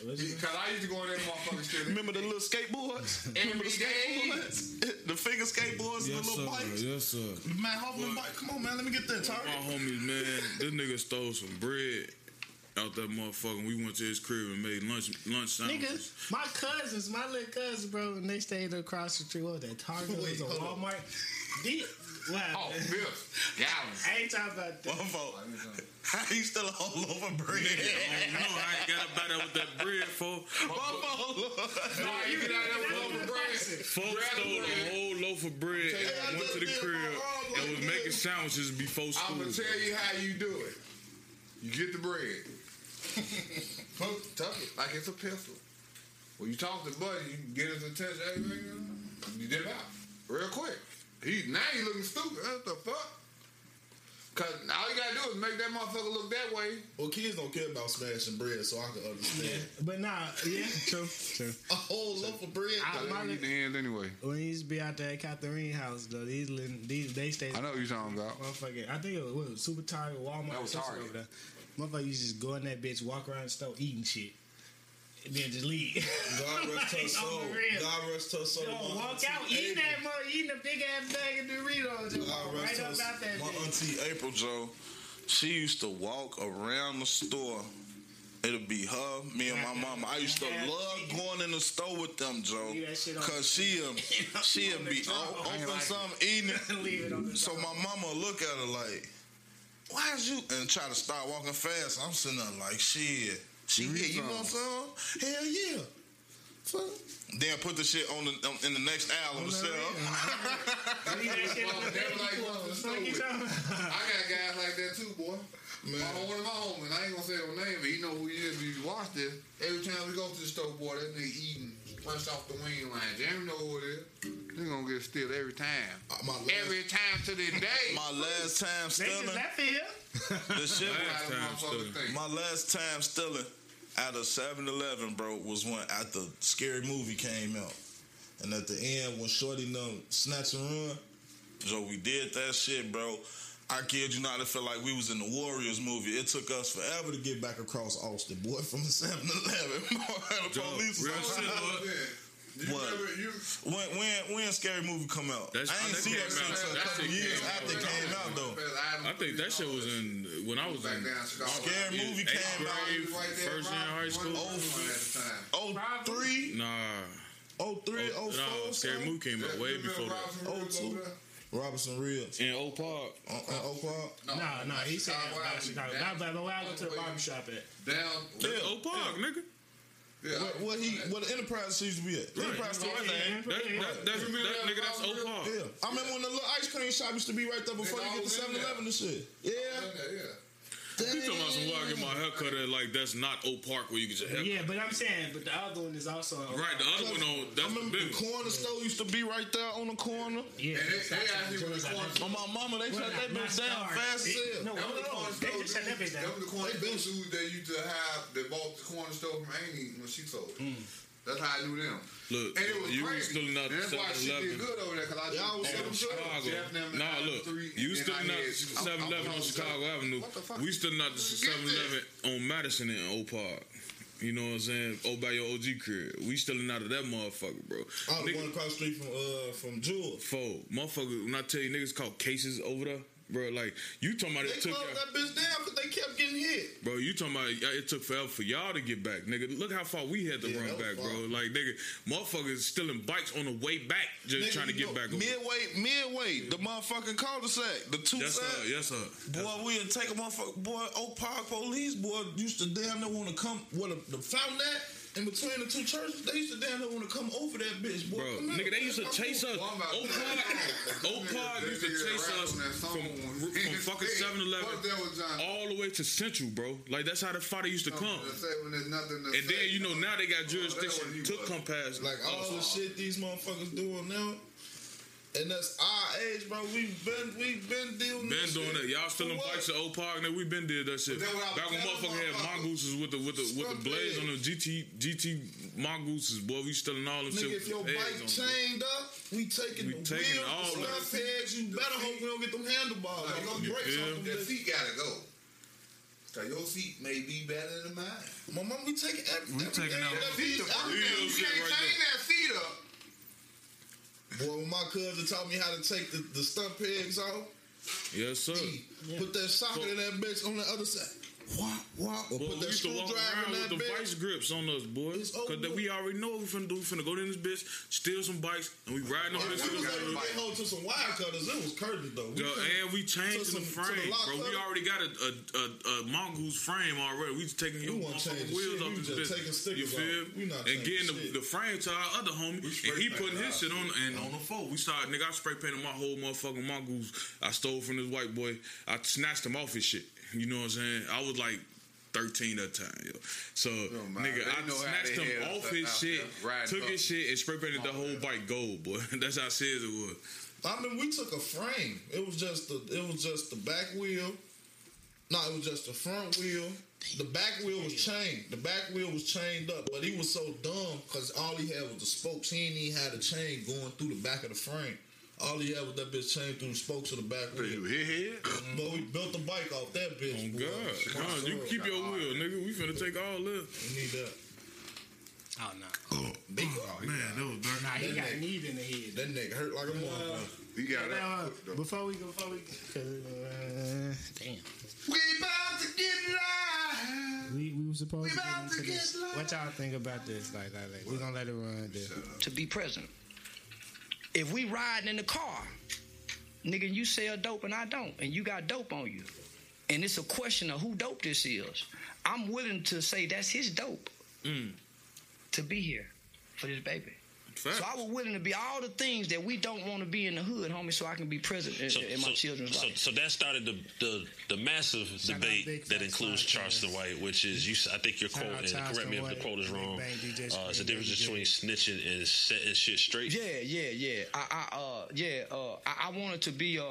Because I used to go in that motherfucker stealing. Remember the little skateboards? <laughs> Remember the skateboards? <laughs> the finger skateboards, yes, the little sir. bikes. Yes, sir. Man, Hoffman bike. Come on, man. Let me get that. My homies, man, this nigga stole some bread out that motherfucker. We went to his crib and made lunch lunch Nigga, sandwiches. my cousins, my little cousins, bro, and they stayed across the street. What was that? Target <laughs> Wait, was a. Walmart. These, what Oh, happened? fifth. Gallons. I ain't talking about that. One fault. How you still a whole loaf of bread? Oh, no, <laughs> I ain't got about that with that bread, for One fault. Nah, you get out there with a loaf of bread. Folks stole a whole loaf of bread Hey, I and went to the crib my arm and was like making this. sandwiches before school. I'm gonna tell you how you do it. You get the bread. <laughs> Tuck it like it's a pistol. When you talk to Buddy, you get his attention. Hey, man, you dip out real quick. He now he looking stupid. What the fuck? Cause all you gotta do is make that motherfucker look that way. Well, kids don't care about smashing bread, so I can understand. <laughs> But nah, yeah, true, true. A whole loaf of bread. I- Cause my they eat li- the end anyway. when he used to be out there at Catherine house, though, these little, these they stayed. I know what you're talking about. Motherfucker, I think it was, what, Super Target, Walmart, That was something Target. Motherfucker used to just go in that bitch, walk around the store, eating shit, and then just leave. God rest her <laughs> soul. God rest her soul. Yo, walk out, eating that mother, eating a big ass bag of Doritos, just God walk rest right her up out that My bitch. auntie April Joe, she used to walk around the store. It'll be her, me and my mama. I used to love going in the store with them, Joe, Leave that shit on cause she'll um, <laughs> she'll be drum. o- I ain't open like something eating it. <laughs> Leave it on the So my mama look at her like, why is you and try to start walking fast. I'm sitting there like, shit. She You yeah, need you know what I'm saying? Hell yeah. Fuck. Then put the shit on the on, in the next album of the cell. Leave <laughs> that shit on the They were like baby going the clothes. Fuck you store talking? I got guys like that too, boy. Man. My, one of my homies, I ain't gonna say no name, but he know who he is. If you watch this, every time we go to the store, boy, that nigga eating fresh off the wing line. Jeremy know who it is. He gonna get still every time. Uh, my last- Every time to the day. <laughs> My last time They just stealing, left here. the shit How Last time stealing. My last time stealing at of 7-Eleven, bro, was when at the scary movie came out. And at the end, when Shorty done snatch and run, so we did that shit, bro. I kid you not, it felt like we was in the Warriors movie. It took us forever to get back across Austin, boy, from the 7-Eleven. <laughs> the police was real shit. You What? remember you When when when Scary Movie come out? That's- I ain't that see that came shit until a couple shit years came after it came out though. I think that shit was in when I was back in down Chicago. Scary yeah, movie eighth came out grade, Right there, first year in high school. Oh three, Nah, oh three, oh oh, nah, four, Scary something? Movie came out way before that. Oh, two. Robinson Reeves. In Oak Park, Uh, uh, Oak Park. Nah, nah, he said about Chicago. Not bad, but where I go to the barbershop at. Down. Yeah. Oak Park, nigga. Yeah. What, what he what the Enterprise used to be at? Enterprise still right there. That, that, that's, that, nigga, that's Oak Park. Yeah, I remember when the little ice cream shop used to be right there before you get to 7-Eleven and shit. Yeah, Yeah, yeah. You talking about some where I get my hair cut at like that's not Oak Park where you get your hair Yeah, but I'm saying, but the other one is also Right, the other one on I that's the remember big the one. corner store used to be right there on the corner. Yeah, And they- they not actually Joe's the corner. On my mama, they Well, shut that not bitch down fast as hell. No, That no, was the no, corner they store. just shut that bitch That down. was the corner store shoes they used to have. They bought the corner store from Amy when she sold it. Hmm. That's how I knew them. Look, And it was you crazy. still not And that's why she 7-Eleven. did good over there because I Y'all was just in on Chicago. Jeff them Nah, look, three, you and still I not had- 7 Eleven on I'm- Chicago Avenue. What the fuck? We still not the 7 Eleven on Madison in Oak Park. You know what I'm saying? Oh, by your OG crib. We still not of that motherfucker, bro. I was Nigga, going across the street from uh from Jewel. Fo, motherfucker, when I tell you niggas called cases over there, bro, like, you talking about They it took. closed that bitch down because they kept getting hit. Bro, you talking about it took forever for y'all to get back, nigga. Look how far we had to Yeah, run back, far. bro. Like, nigga, motherfuckers stealing bikes on the way back, just Nigga, trying to get know, back over. Midway, midway, the motherfucking cul-de-sac, the two Yes, sir. sides. Yes, sir. Boy, we would take a motherfucker. Boy, Oak Park police, boy, used to damn near want to come. What the, the fountain at? In between the two churches, they used to down there want to come over that bitch, boy. Bro, Come nigga, here, they used to chase us. Well, I'm about to Oak Park, <laughs> that Oak Park used to chase us from, from <laughs> fucking 7 Eleven What that was John? all the way to Central, bro. Like, that's how the fight used to come. Something to say when there's nothing to And then, you know, now they got Oh, that's jurisdiction to come past. Like all the oh. shit these motherfuckers doing now. And that's our age, bro. We've been we've been dealing Been with doing shit. that. Y'all still For in bikes at Oak Park, and we been did that shit. But then what I- Back when that was motherfucker had motherfucker- mongooses with the with the with the blades on the GT GT mongooses, boy. We still in all them shit. Nigga, if your bike heads on, bro. chained up, we taking We the taking wheels, all the of slap pegs. You better hope we don't get them handlebars. Nah, Like, them you brakes feel? them That feet gotta go. Cause your feet may be better than mine. My mom, we taking every, We everything taking out that Feet feet up. out Real there. You shit can't right chain there. that feet up. Boy, when my cousin taught me how to take the, the stunt pegs off, Yes, sir. he put that socket in that bitch on the other side. Wah, wah, or Boy, put we that used to walk screwdriver around in with the bitch. vice grips on us, boys. Cause that we already know what we finna do. We finna go in this bitch, steal some bikes, and we riding on this we was able to get hold to some wire cutters, it was curtains though. We Yo, and we changed the some- the frame, bro. We already got a a, a, a mongoose frame already. We just taking your We want to change motherfucking the wheels off this just bitch. taking You feel? We not and getting the, the frame to our other homie, and he putting his shit on and on the phone. We started, nigga. I spray painted my whole motherfucking mongoose. I stole from this white boy. I snatched him off his shit. You know what I'm saying? I was like. 13 at the time, yo. So, Don't nigga, They I know snatched him off his shit, there, took up. his shit, and spray painted the Oh, whole yeah. bike gold, boy. <laughs> That's how serious it was. I mean, we took a frame. It was just the it was just the back wheel. No, it was just the front wheel. The back wheel was chained. The back wheel was chained up, but he was so dumb because all he had was the spokes. He ain't even had a chain going through the back of the frame. All he had was that bitch chained through the spokes of the back wheel. hit head? But we built the bike off that bitch. Oh boy. God, My God, you keep your wheel, nigga. We finna take all this. We need that. Oh no. Big Man, that was dirty. Nah, he That got nigga- need in the head. That nigga hurt like a motherfucker. You got Now, uh, before we go, before we, cause, <laughs> uh, damn, We about to get live. we we were supposed We to get about into to get this. live. What y'all think about this? Like, like, like we gonna let it run. This. to be present. If we riding in the car, nigga, you sell dope and I don't, and you got dope on you, and it's a question of who dope this is, I'm willing to say that's his dope Mm. to be here for this baby. Fact. So I was willing to be all the things that we don't want to be in the hood, homie, so I can be present in, So, in my so, children's so, life. so that started the the, the massive Shout debate Big that includes Slide Charleston Fans. White, which is you. s- I think you're Shout out quoting. Correct Charleston me if White, the quote is Big wrong. Bang DJ Uh, it's the difference DJ. between snitching and setting shit straight. Yeah, yeah, yeah. I, I, uh, yeah. Uh, I, I wanted to be, uh,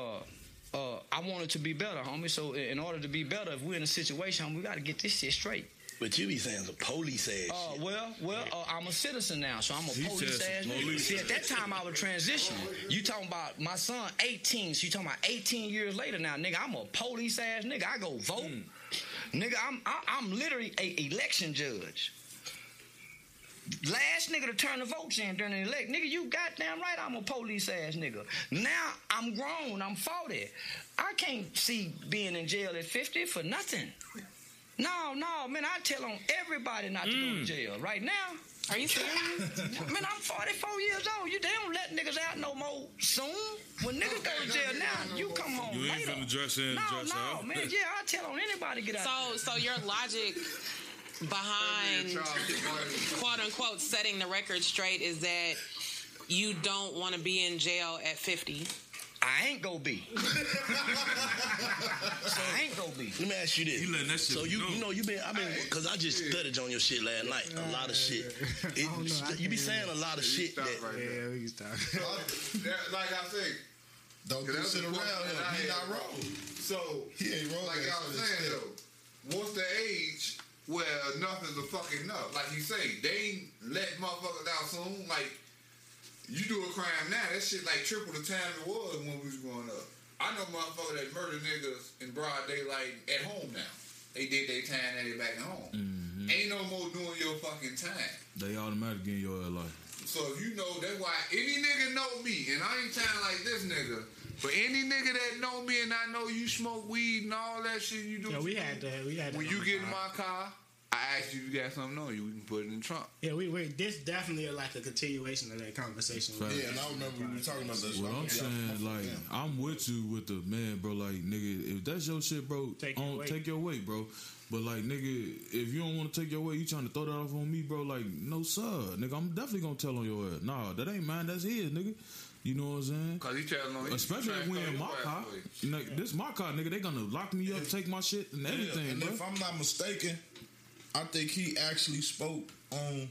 uh, I wanted to be better, homie. So in in order to be better, if we're in a situation, homie, we got to get this shit straight. But you be saying some police ass Uh, well, well, uh, I'm a citizen now, so I'm a He police ass police. See, at that time I was transitioning. You talking about my son 18, so you talking about 18 years later now, nigga. I'm a police ass nigga. I go vote, Hmm. nigga. I'm I, I'm literally a election judge. Last nigga to turn the votes in during the elect, nigga. You goddamn right. I'm a police ass nigga. Now I'm grown. I'm 40. I can't see being in jail at 50 for nothing. No, no, man. I tell on everybody not to go to mm. jail right now. Are you serious? <laughs> Man, I'm 44 years old. You they don't let niggas out no more soon. When niggas go to jail now, you come home You ain't later. finna dress in, no, dress no, out. man. Yeah, I tell on anybody get out. So, so your logic behind quote unquote setting the record straight is that you don't want to be in jail at 50. I ain't gonna be. <laughs> I ain't gonna be. Let me ask you this. You letting that shit so you known. you know you been I mean because I just studied on your shit last night. A lot of shit. It, know, I you be can't saying a lot of shit Stop that right there. Yeah, we can stop. <laughs> Like I say, Don't do That's shit around question him. I He had. not wrong. so He ain't wrong. like at I was saying extent. though, what's the age where nothing's a fucking enough? Like you say, they ain't let motherfuckers out soon. Like you do a crime now, that shit like triple the time it was when we was growing up. I know motherfuckers that murder niggas in broad daylight at home now. They did their time and they back at home. Mm-hmm. Ain't no more doing your fucking time. They automatic in your life. So if you know, that's why any nigga know me, and I ain't sound like this nigga, but any nigga that know me and I know you smoke weed and all that shit you do. Yeah, we had to. We had to. when you get in my car, I asked you if you got something on you, we can put it in the trunk. Yeah, we we this definitely like a continuation of that conversation. Fact. Yeah, and I remember we were talking about this. What I'm saying, like, I'm with you with the man, bro. Like, nigga, if that's your shit, bro, Take take, your weight. take your weight, bro. But like, nigga, if you don't want to take your weight, you trying to throw that off on me, bro? Like, no, sir, nigga. I'm definitely gonna tell on your ass. Nah, that ain't mine. That's his, nigga. You know what I'm saying? Cause he telling on Especially if we in my car. Like, this my car, nigga. They gonna lock me up, take my shit and everything, and bro. if I'm not mistaken, I think he actually spoke on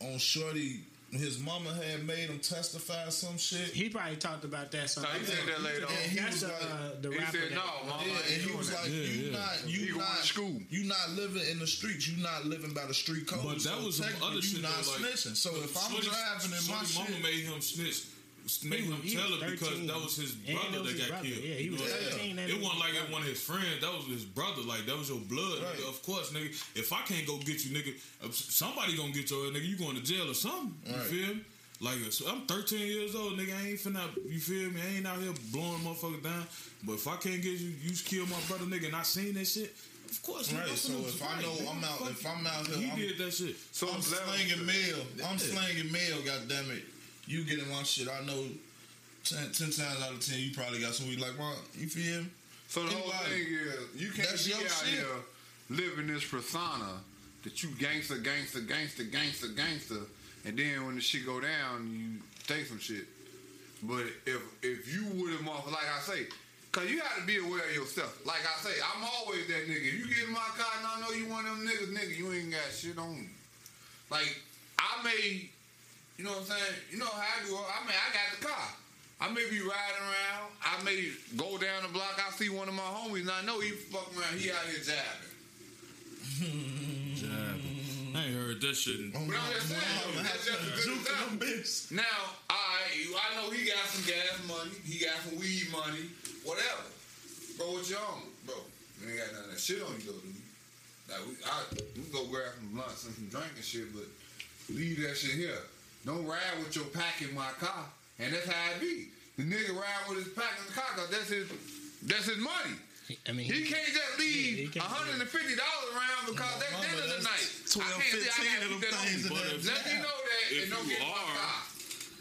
on Shorty. His mama had made him testify some shit. He probably talked about that. So No, he said that later on. And he That's was the, like, uh, the he rapper. said, "No, mama, yeah, and he was like, Yeah, "You yeah. not, you going to not, school. you not living in the streets. You not living by the street code. But that so was some technically other you shit. not though, like, snitching. So if I'm Shorty- driving in my Shorty shit, mama made him snitch. Made He him tell it because that was his brother was that his got brother. killed. Yeah, he was know 13 It it wasn't like his it one of his friends. That was his brother. Like that was your blood. Right. Nigga. Of course, nigga. If I can't go get you, nigga, uh, somebody gonna get your ass, nigga. You going to jail or something? You feel me? Like so I'm 13 years old, nigga. I ain't finna. You feel me? I ain't out here blowing motherfuckers down. But if I can't get you, you kill my brother, nigga, and I seen that shit. Of course, Right, I'm so finna- if I know nigga, I'm out- if I'm out here, he I'm- did that shit. So I'm it's level slinging shit. mail. I'm Yeah. slinging mail. God damn it! You get in my shit? I know. Ten, ten times out of ten, you probably got some. We like, well, you feel me? So the whole thing is, you can't be out shit. here living this persona that you gangster, gangster, gangster, gangster, gangster, and then when the shit go down, you take some shit. But if if you would have, like I say, cause you got to be aware of yourself. Like I say, I'm always that nigga. You get in my car and I know you one of them niggas, nigga, you ain't got shit on you. Like I may, you know what I'm saying? You know how I do. I mean, I got the car. I may be riding around. I may go down the block. I see one of my homies, and I know he fucking around. He out here jabbing. Jabbing. I ain't heard that shit. in- But I'm just saying, that's just a good example. Now, I I know he got some gas money. He got some weed money. Whatever. Bro, what you on? Bro, you ain't got none of that shit on you, though, you? Like, we, I, we go grab some blunts and some drink and shit, but leave that shit here. Don't ride with your pack in my car. And that's how it be. The nigga ride with his pack in the car because that's his, that's his money. I mean, He can't just leave Yeah, $150 around because that's Mama, dinner that's tonight. 12, I can't say I 15 gotta of them that on things But that if- Let me know that If and don't you get in my are- car.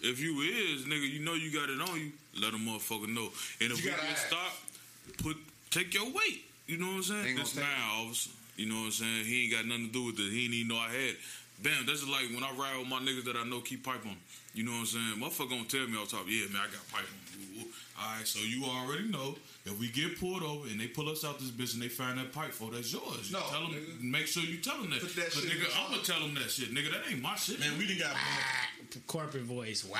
If you is, nigga, you know you got it on you. Let a motherfucker know. And if You we get stopped, put take your weight. You know what I'm saying? This now, officer. You know what I'm saying? He ain't got nothing to do with it. He ain't even know I had. It. Bam, that's just like when I ride with my niggas that I know keep pipe on. You know what I'm saying? Motherfucker gonna tell me all the time, yeah, man, I got pipe on. Ooh, ooh. All right, so you already know if we get pulled over and they pull us out this bitch and they find that pipe for that's yours. No, tell them, nigga. make sure you tell them that. Put that 'Cause shit in nigga, I'm gonna tell them that shit, nigga. That ain't my shit. Man, we done got corporate voice. Wow.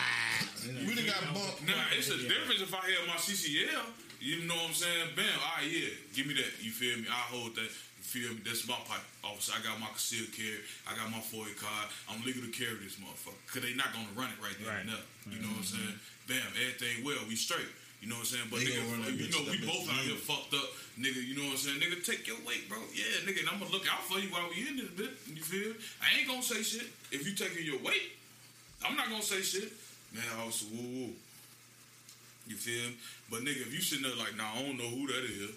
we done got bumped. Now it's a difference if I had my CCL. You know what I'm saying? Bam, all right, yeah, give me that. You feel me? I hold that. You feel me? That's my pipe. Officer, I got my concealed carry. I got my FOID card. I'm legal to carry this motherfucker. Cause they not gonna run it right there and Right. there. You mm-hmm. know what I'm saying? Bam, everything well. We straight. You know what I'm saying? But They nigga, gonna run that you know, we both out here fucked up. Nigga, you know what I'm saying? Nigga, take your weight, bro. Yeah, nigga, and I'm gonna look out for you while we in this bit. You feel? me? I ain't gonna say shit. If you taking your weight, I'm not gonna say shit. Man, officer, woo woo. You feel me? But nigga, if you sitting there like, nah, I don't know who that is.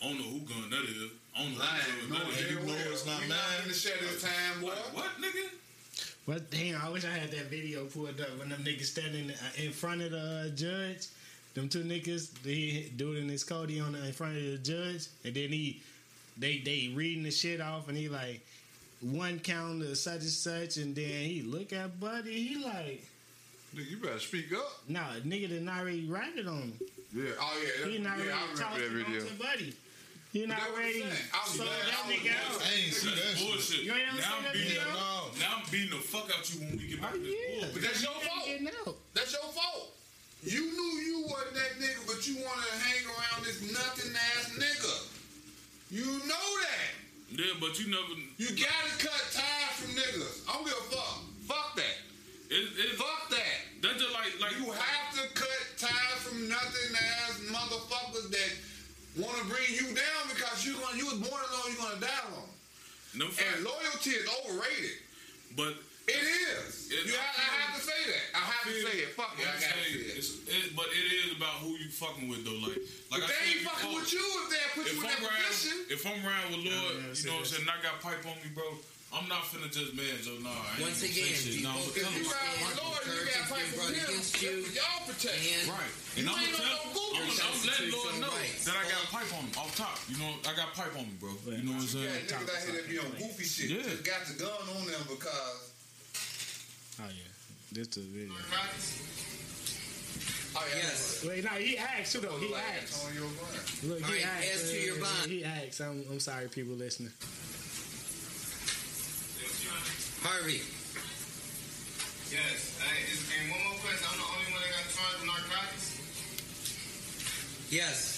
I don't know who gun that is. I don't know Lying, who no, gun you know it's not we mine. not finna share this time, boy. Like, what, nigga? But damn, I wish I had that video pulled up when them niggas standing uh, in front of the uh, judge. Them two niggas, they dude and his Cody on the, in front of the judge, and then he, they they reading the shit off, and he like one count of such and such, and then he look at Buddy, he like, Nigga, you better speak up. nah, nigga done already write it on him. Yeah. Oh yeah. He yeah, not I already remember talking that on video. to Buddy. He not That's I'm ready. I was So glad that I was nigga out. I ain't see that shit. bullshit. You ain't never now seen I'm that beating, video? No. Now I'm beating the fuck out you when we get back to the yeah, pool. But that's your fault. That's your fault. You knew you wasn't that nigga, but you wanted to hang around this nothing ass nigga. You know that. Yeah, but you never. You gotta cut ties from niggas. I don't give a fuck. Fuck that. It, it, Fuck that. that's just like like You have to cut ties from nothing ass motherfuckers that want to bring you down because you gonna you was born alone, you're gonna die alone. no And fact. loyalty is overrated. But It is. It- you have, I have to say that. I have to say it. Fuck it. I I'm gotta say it. it, but it is about who you fucking with though. Like, like But I they ain't fucking before, with you if they put If you in I'm that riding, position. if I'm riding with Lord, Yeah, you know what I'm saying, and I got pipe on me, bro. I'm not finna just man, so nah. I ain't Once again, shit. people Nah, I'm gonna You tell you. Lord, you got been fight brought him. against you. y'all protection. And Right. You And I'm ain't gonna tell, no Google. I'm, I'm letting Lord know rights. that I got Fuck. pipe on him off top. You know, I got pipe on me, bro. You know what I'm saying? Yeah, saying? niggas out here that be on goofy shit. Yeah. Just got the gun on them because. Oh yeah, this the video. Oh yeah. Yes. Wait, no, he asked too though. He Like asked. Look, All he right, asked. as to your uh, bond. He asked. I'm, I'm sorry, people listening. Harvey. Yes. Hey, just, and one more question. I'm the only one that got charged with narcotics. Yes.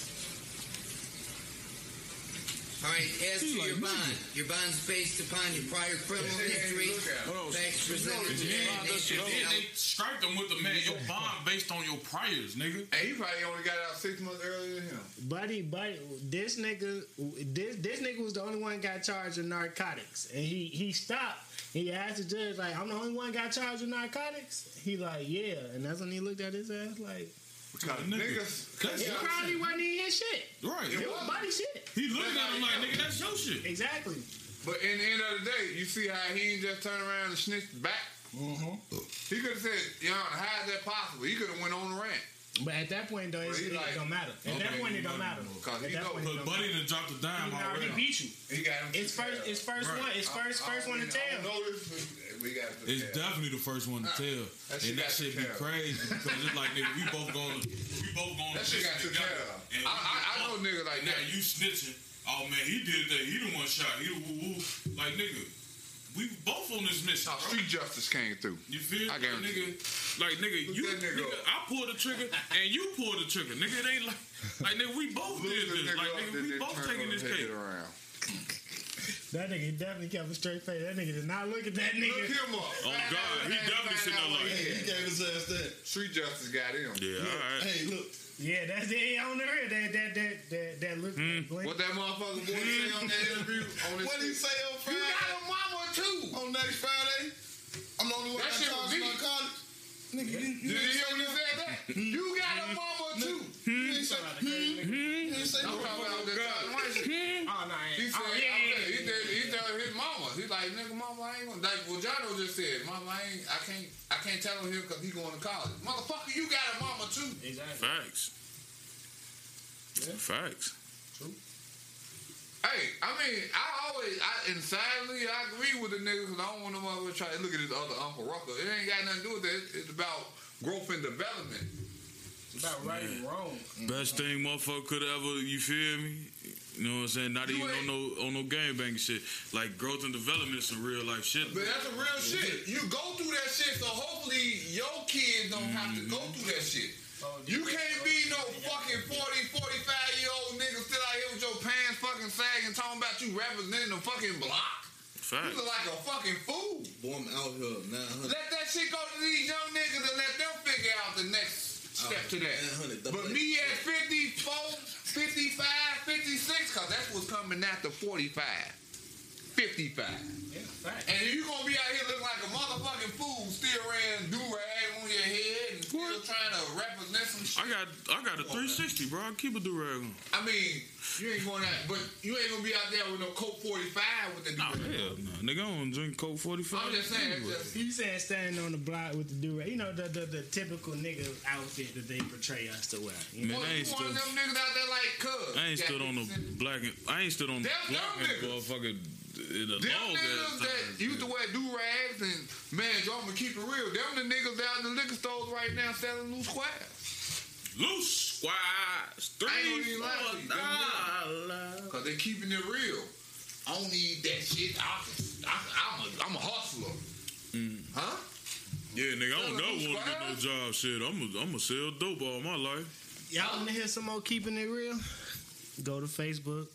All right, as to your bond, your bond's based upon your prior criminal history, facts presented And today, then, nature and then of they striped him with the man. Your bond based on your priors, nigga. And he probably only got out six months earlier than him. Buddy, buddy, this nigga, this this nigga was the only one got charged with narcotics, and he he stopped. He asked the judge like, "I'm the only one got charged with narcotics." He like, "Yeah," and that's when he looked at his ass like, Because Nigga. niggas. That's "He probably wasn't in his shit. Right. It was buddy shit." He looked at him like, nigga, that's your shit. Exactly. But in the end of the day, you see how he ain't just turn around and snitched back. Uh-huh. He could have said, "Yo, how is that possible?" He could have went on the rant. But at that point though, it's, Well, it like- don't matter. At that point, it don't matter. Cause At he that know- point, it But don't Buddy matter. done dropped the dime He already already. beat you. He got him. It's first. It's first Right. one. It's first. First one to tell. don't know this. We got to It's definitely the first one to tell. That and that got shit be crazy because it's like, nigga, we both going we both going That shit got to together. tell. I- I- I know nigga niggas like now that. you snitching. Oh man, he did that. He the one shot. He the woo woo. Like nigga, we both on this mission. No, bro. street justice came through. You feel? I Like, guarantee nigga, like nigga, Look you that nigga nigga. I pulled the trigger and you pulled the trigger. Nigga, it ain't like like nigga, we both did this. nigga Like nigga, we both taking this case around. That nigga definitely kept a straight face. That nigga did not look at that nigga. Look nigga. him up. Oh God, he definitely sitting there like, Hey, he gave his ass that. Street justice got him. yeah, all right. Hey, look. Yeah, that's it on the real. That that that that that look. Hmm. blink. What that motherfucker boy say on that interview? On What did he say on Friday? You got a mama too. On next Friday? I'm the only one That that shit was charged deep. narcotics. Nigga, you, you Did you ain't hear say when he that. said that? You got a mama too. You ain't say hmm? You ain't say I'm no. talking about that Charlie Oh no, I He said, Oh I'm yeah, saying, yeah, he yeah. did, he told his. He's like, nigga, mama, I ain't gonna. Like what Jono just said, mama, I ain't, I can't, I can't tell him here because he going to college. Motherfucker, you got a mama too. Exactly. Facts. Yeah. Facts. True. Hey, I mean, I always, I and sadly, I agree with the nigga because I don't want no mother to try to look at his other Uncle Rucker. It ain't got nothing to do with that. It's about growth and development. It's about right and wrong. Best thing motherfucker could ever, you feel me? You know what I'm saying? Not You even on ain't- no on no game banging shit. Like growth and development is some real life shit. But that's a real shit. You go through that shit, so hopefully your kids don't have to go through that shit. You can't be no fucking 40, 45 year old nigga still out here with your pants fucking sagging, talking about you representing the fucking block. You look like a fucking fool. Boy, I'm out here 900. Let that shit go to these young niggas and let them figure out the next step to that. But me at 54, 55, 56, because that's what's coming after 45. 55. Yeah. And if you gonna be out here looking like a motherfucking fool, still wearing do rag on your head and still trying to represent some shit. I got I got a 360, bro. I keep a do rag on. I mean, you ain't going out, but you ain't gonna be out there with no Colt 45 with the oh, Nah, do hell no. Nigga, I don't drink Colt 45. I'm just saying, anyway. just, You saying standing on the block with the do You know the, the the typical nigga outfit that they portray us to wear. You know? Man, Boy, I you ain't one of them niggas out there like cuz. I ain't stood on the this- black and I ain't stood on the Them block dumb and niggas. motherfucking the Them niggas ass that time. used to wear do rags and man, y'all gonna keep it real. Them the niggas out in the liquor stores right now selling loose squares. Loose squads, I ain't three, even lie four you. Cause they keeping it real. I don't need that shit. I, I, I'm a, I'm a hustler. Mm. Huh? Yeah, nigga, I don't Selling never loose want to get no job. Shit, I'm a, I'm a sell dope all my life. Y'all want to hear some more keeping it real? Go to Facebook.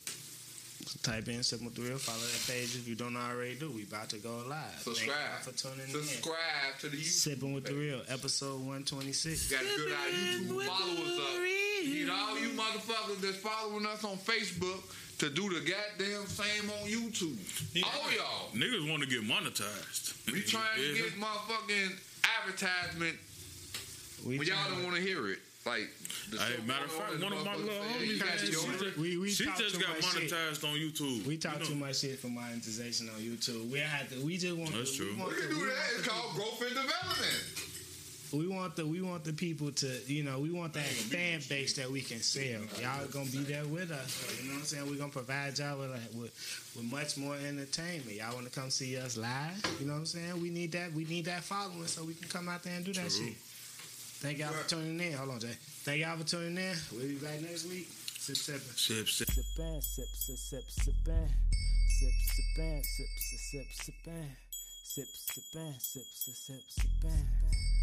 Type in Sipping with the Real. Follow that page if you don't already do. We about to go live. Thank Subscribe. y'all for tuning in. Subscribe to the YouTube. Sipping with the Real, episode 126. Got a good eye YouTube. Follow us up. Need all you motherfuckers that's following us on Facebook to do the goddamn same on YouTube. All y'all. Niggas want to get monetized. We trying to <laughs> Yeah. get motherfucking advertisement We when y'all don't want to hear it. Like, the Hey, matter of fact, one of my motherfuckers little homies, "Hey, man, you she got your- just, We- we she just got much shit. monetized on YouTube. We talk You know. too much shit for monetization on YouTube. We had to. We just want. That's the, true. We We can the, do we, that. It's called growth and development. we want the. We want the people to. You know. We want that fan base that we can sell. Y'all gonna be there with us. You know what I'm saying? We're gonna provide y'all with, like, with with much more entertainment. Y'all want to come see us live? You know what I'm saying? We need that. We need that following so we can come out there and do that True. shit. Thank y'all for tuning in. Hold on, Jay. Thank y'all for tuning in. We'll be back next week. Sip, sipping. Sip, sip. Sippin', sip, sip, sip, sippin'. Sip, sippin', sip, sip, sip, sippin'. Sip, sippin', sip, sip, sip, sippin'.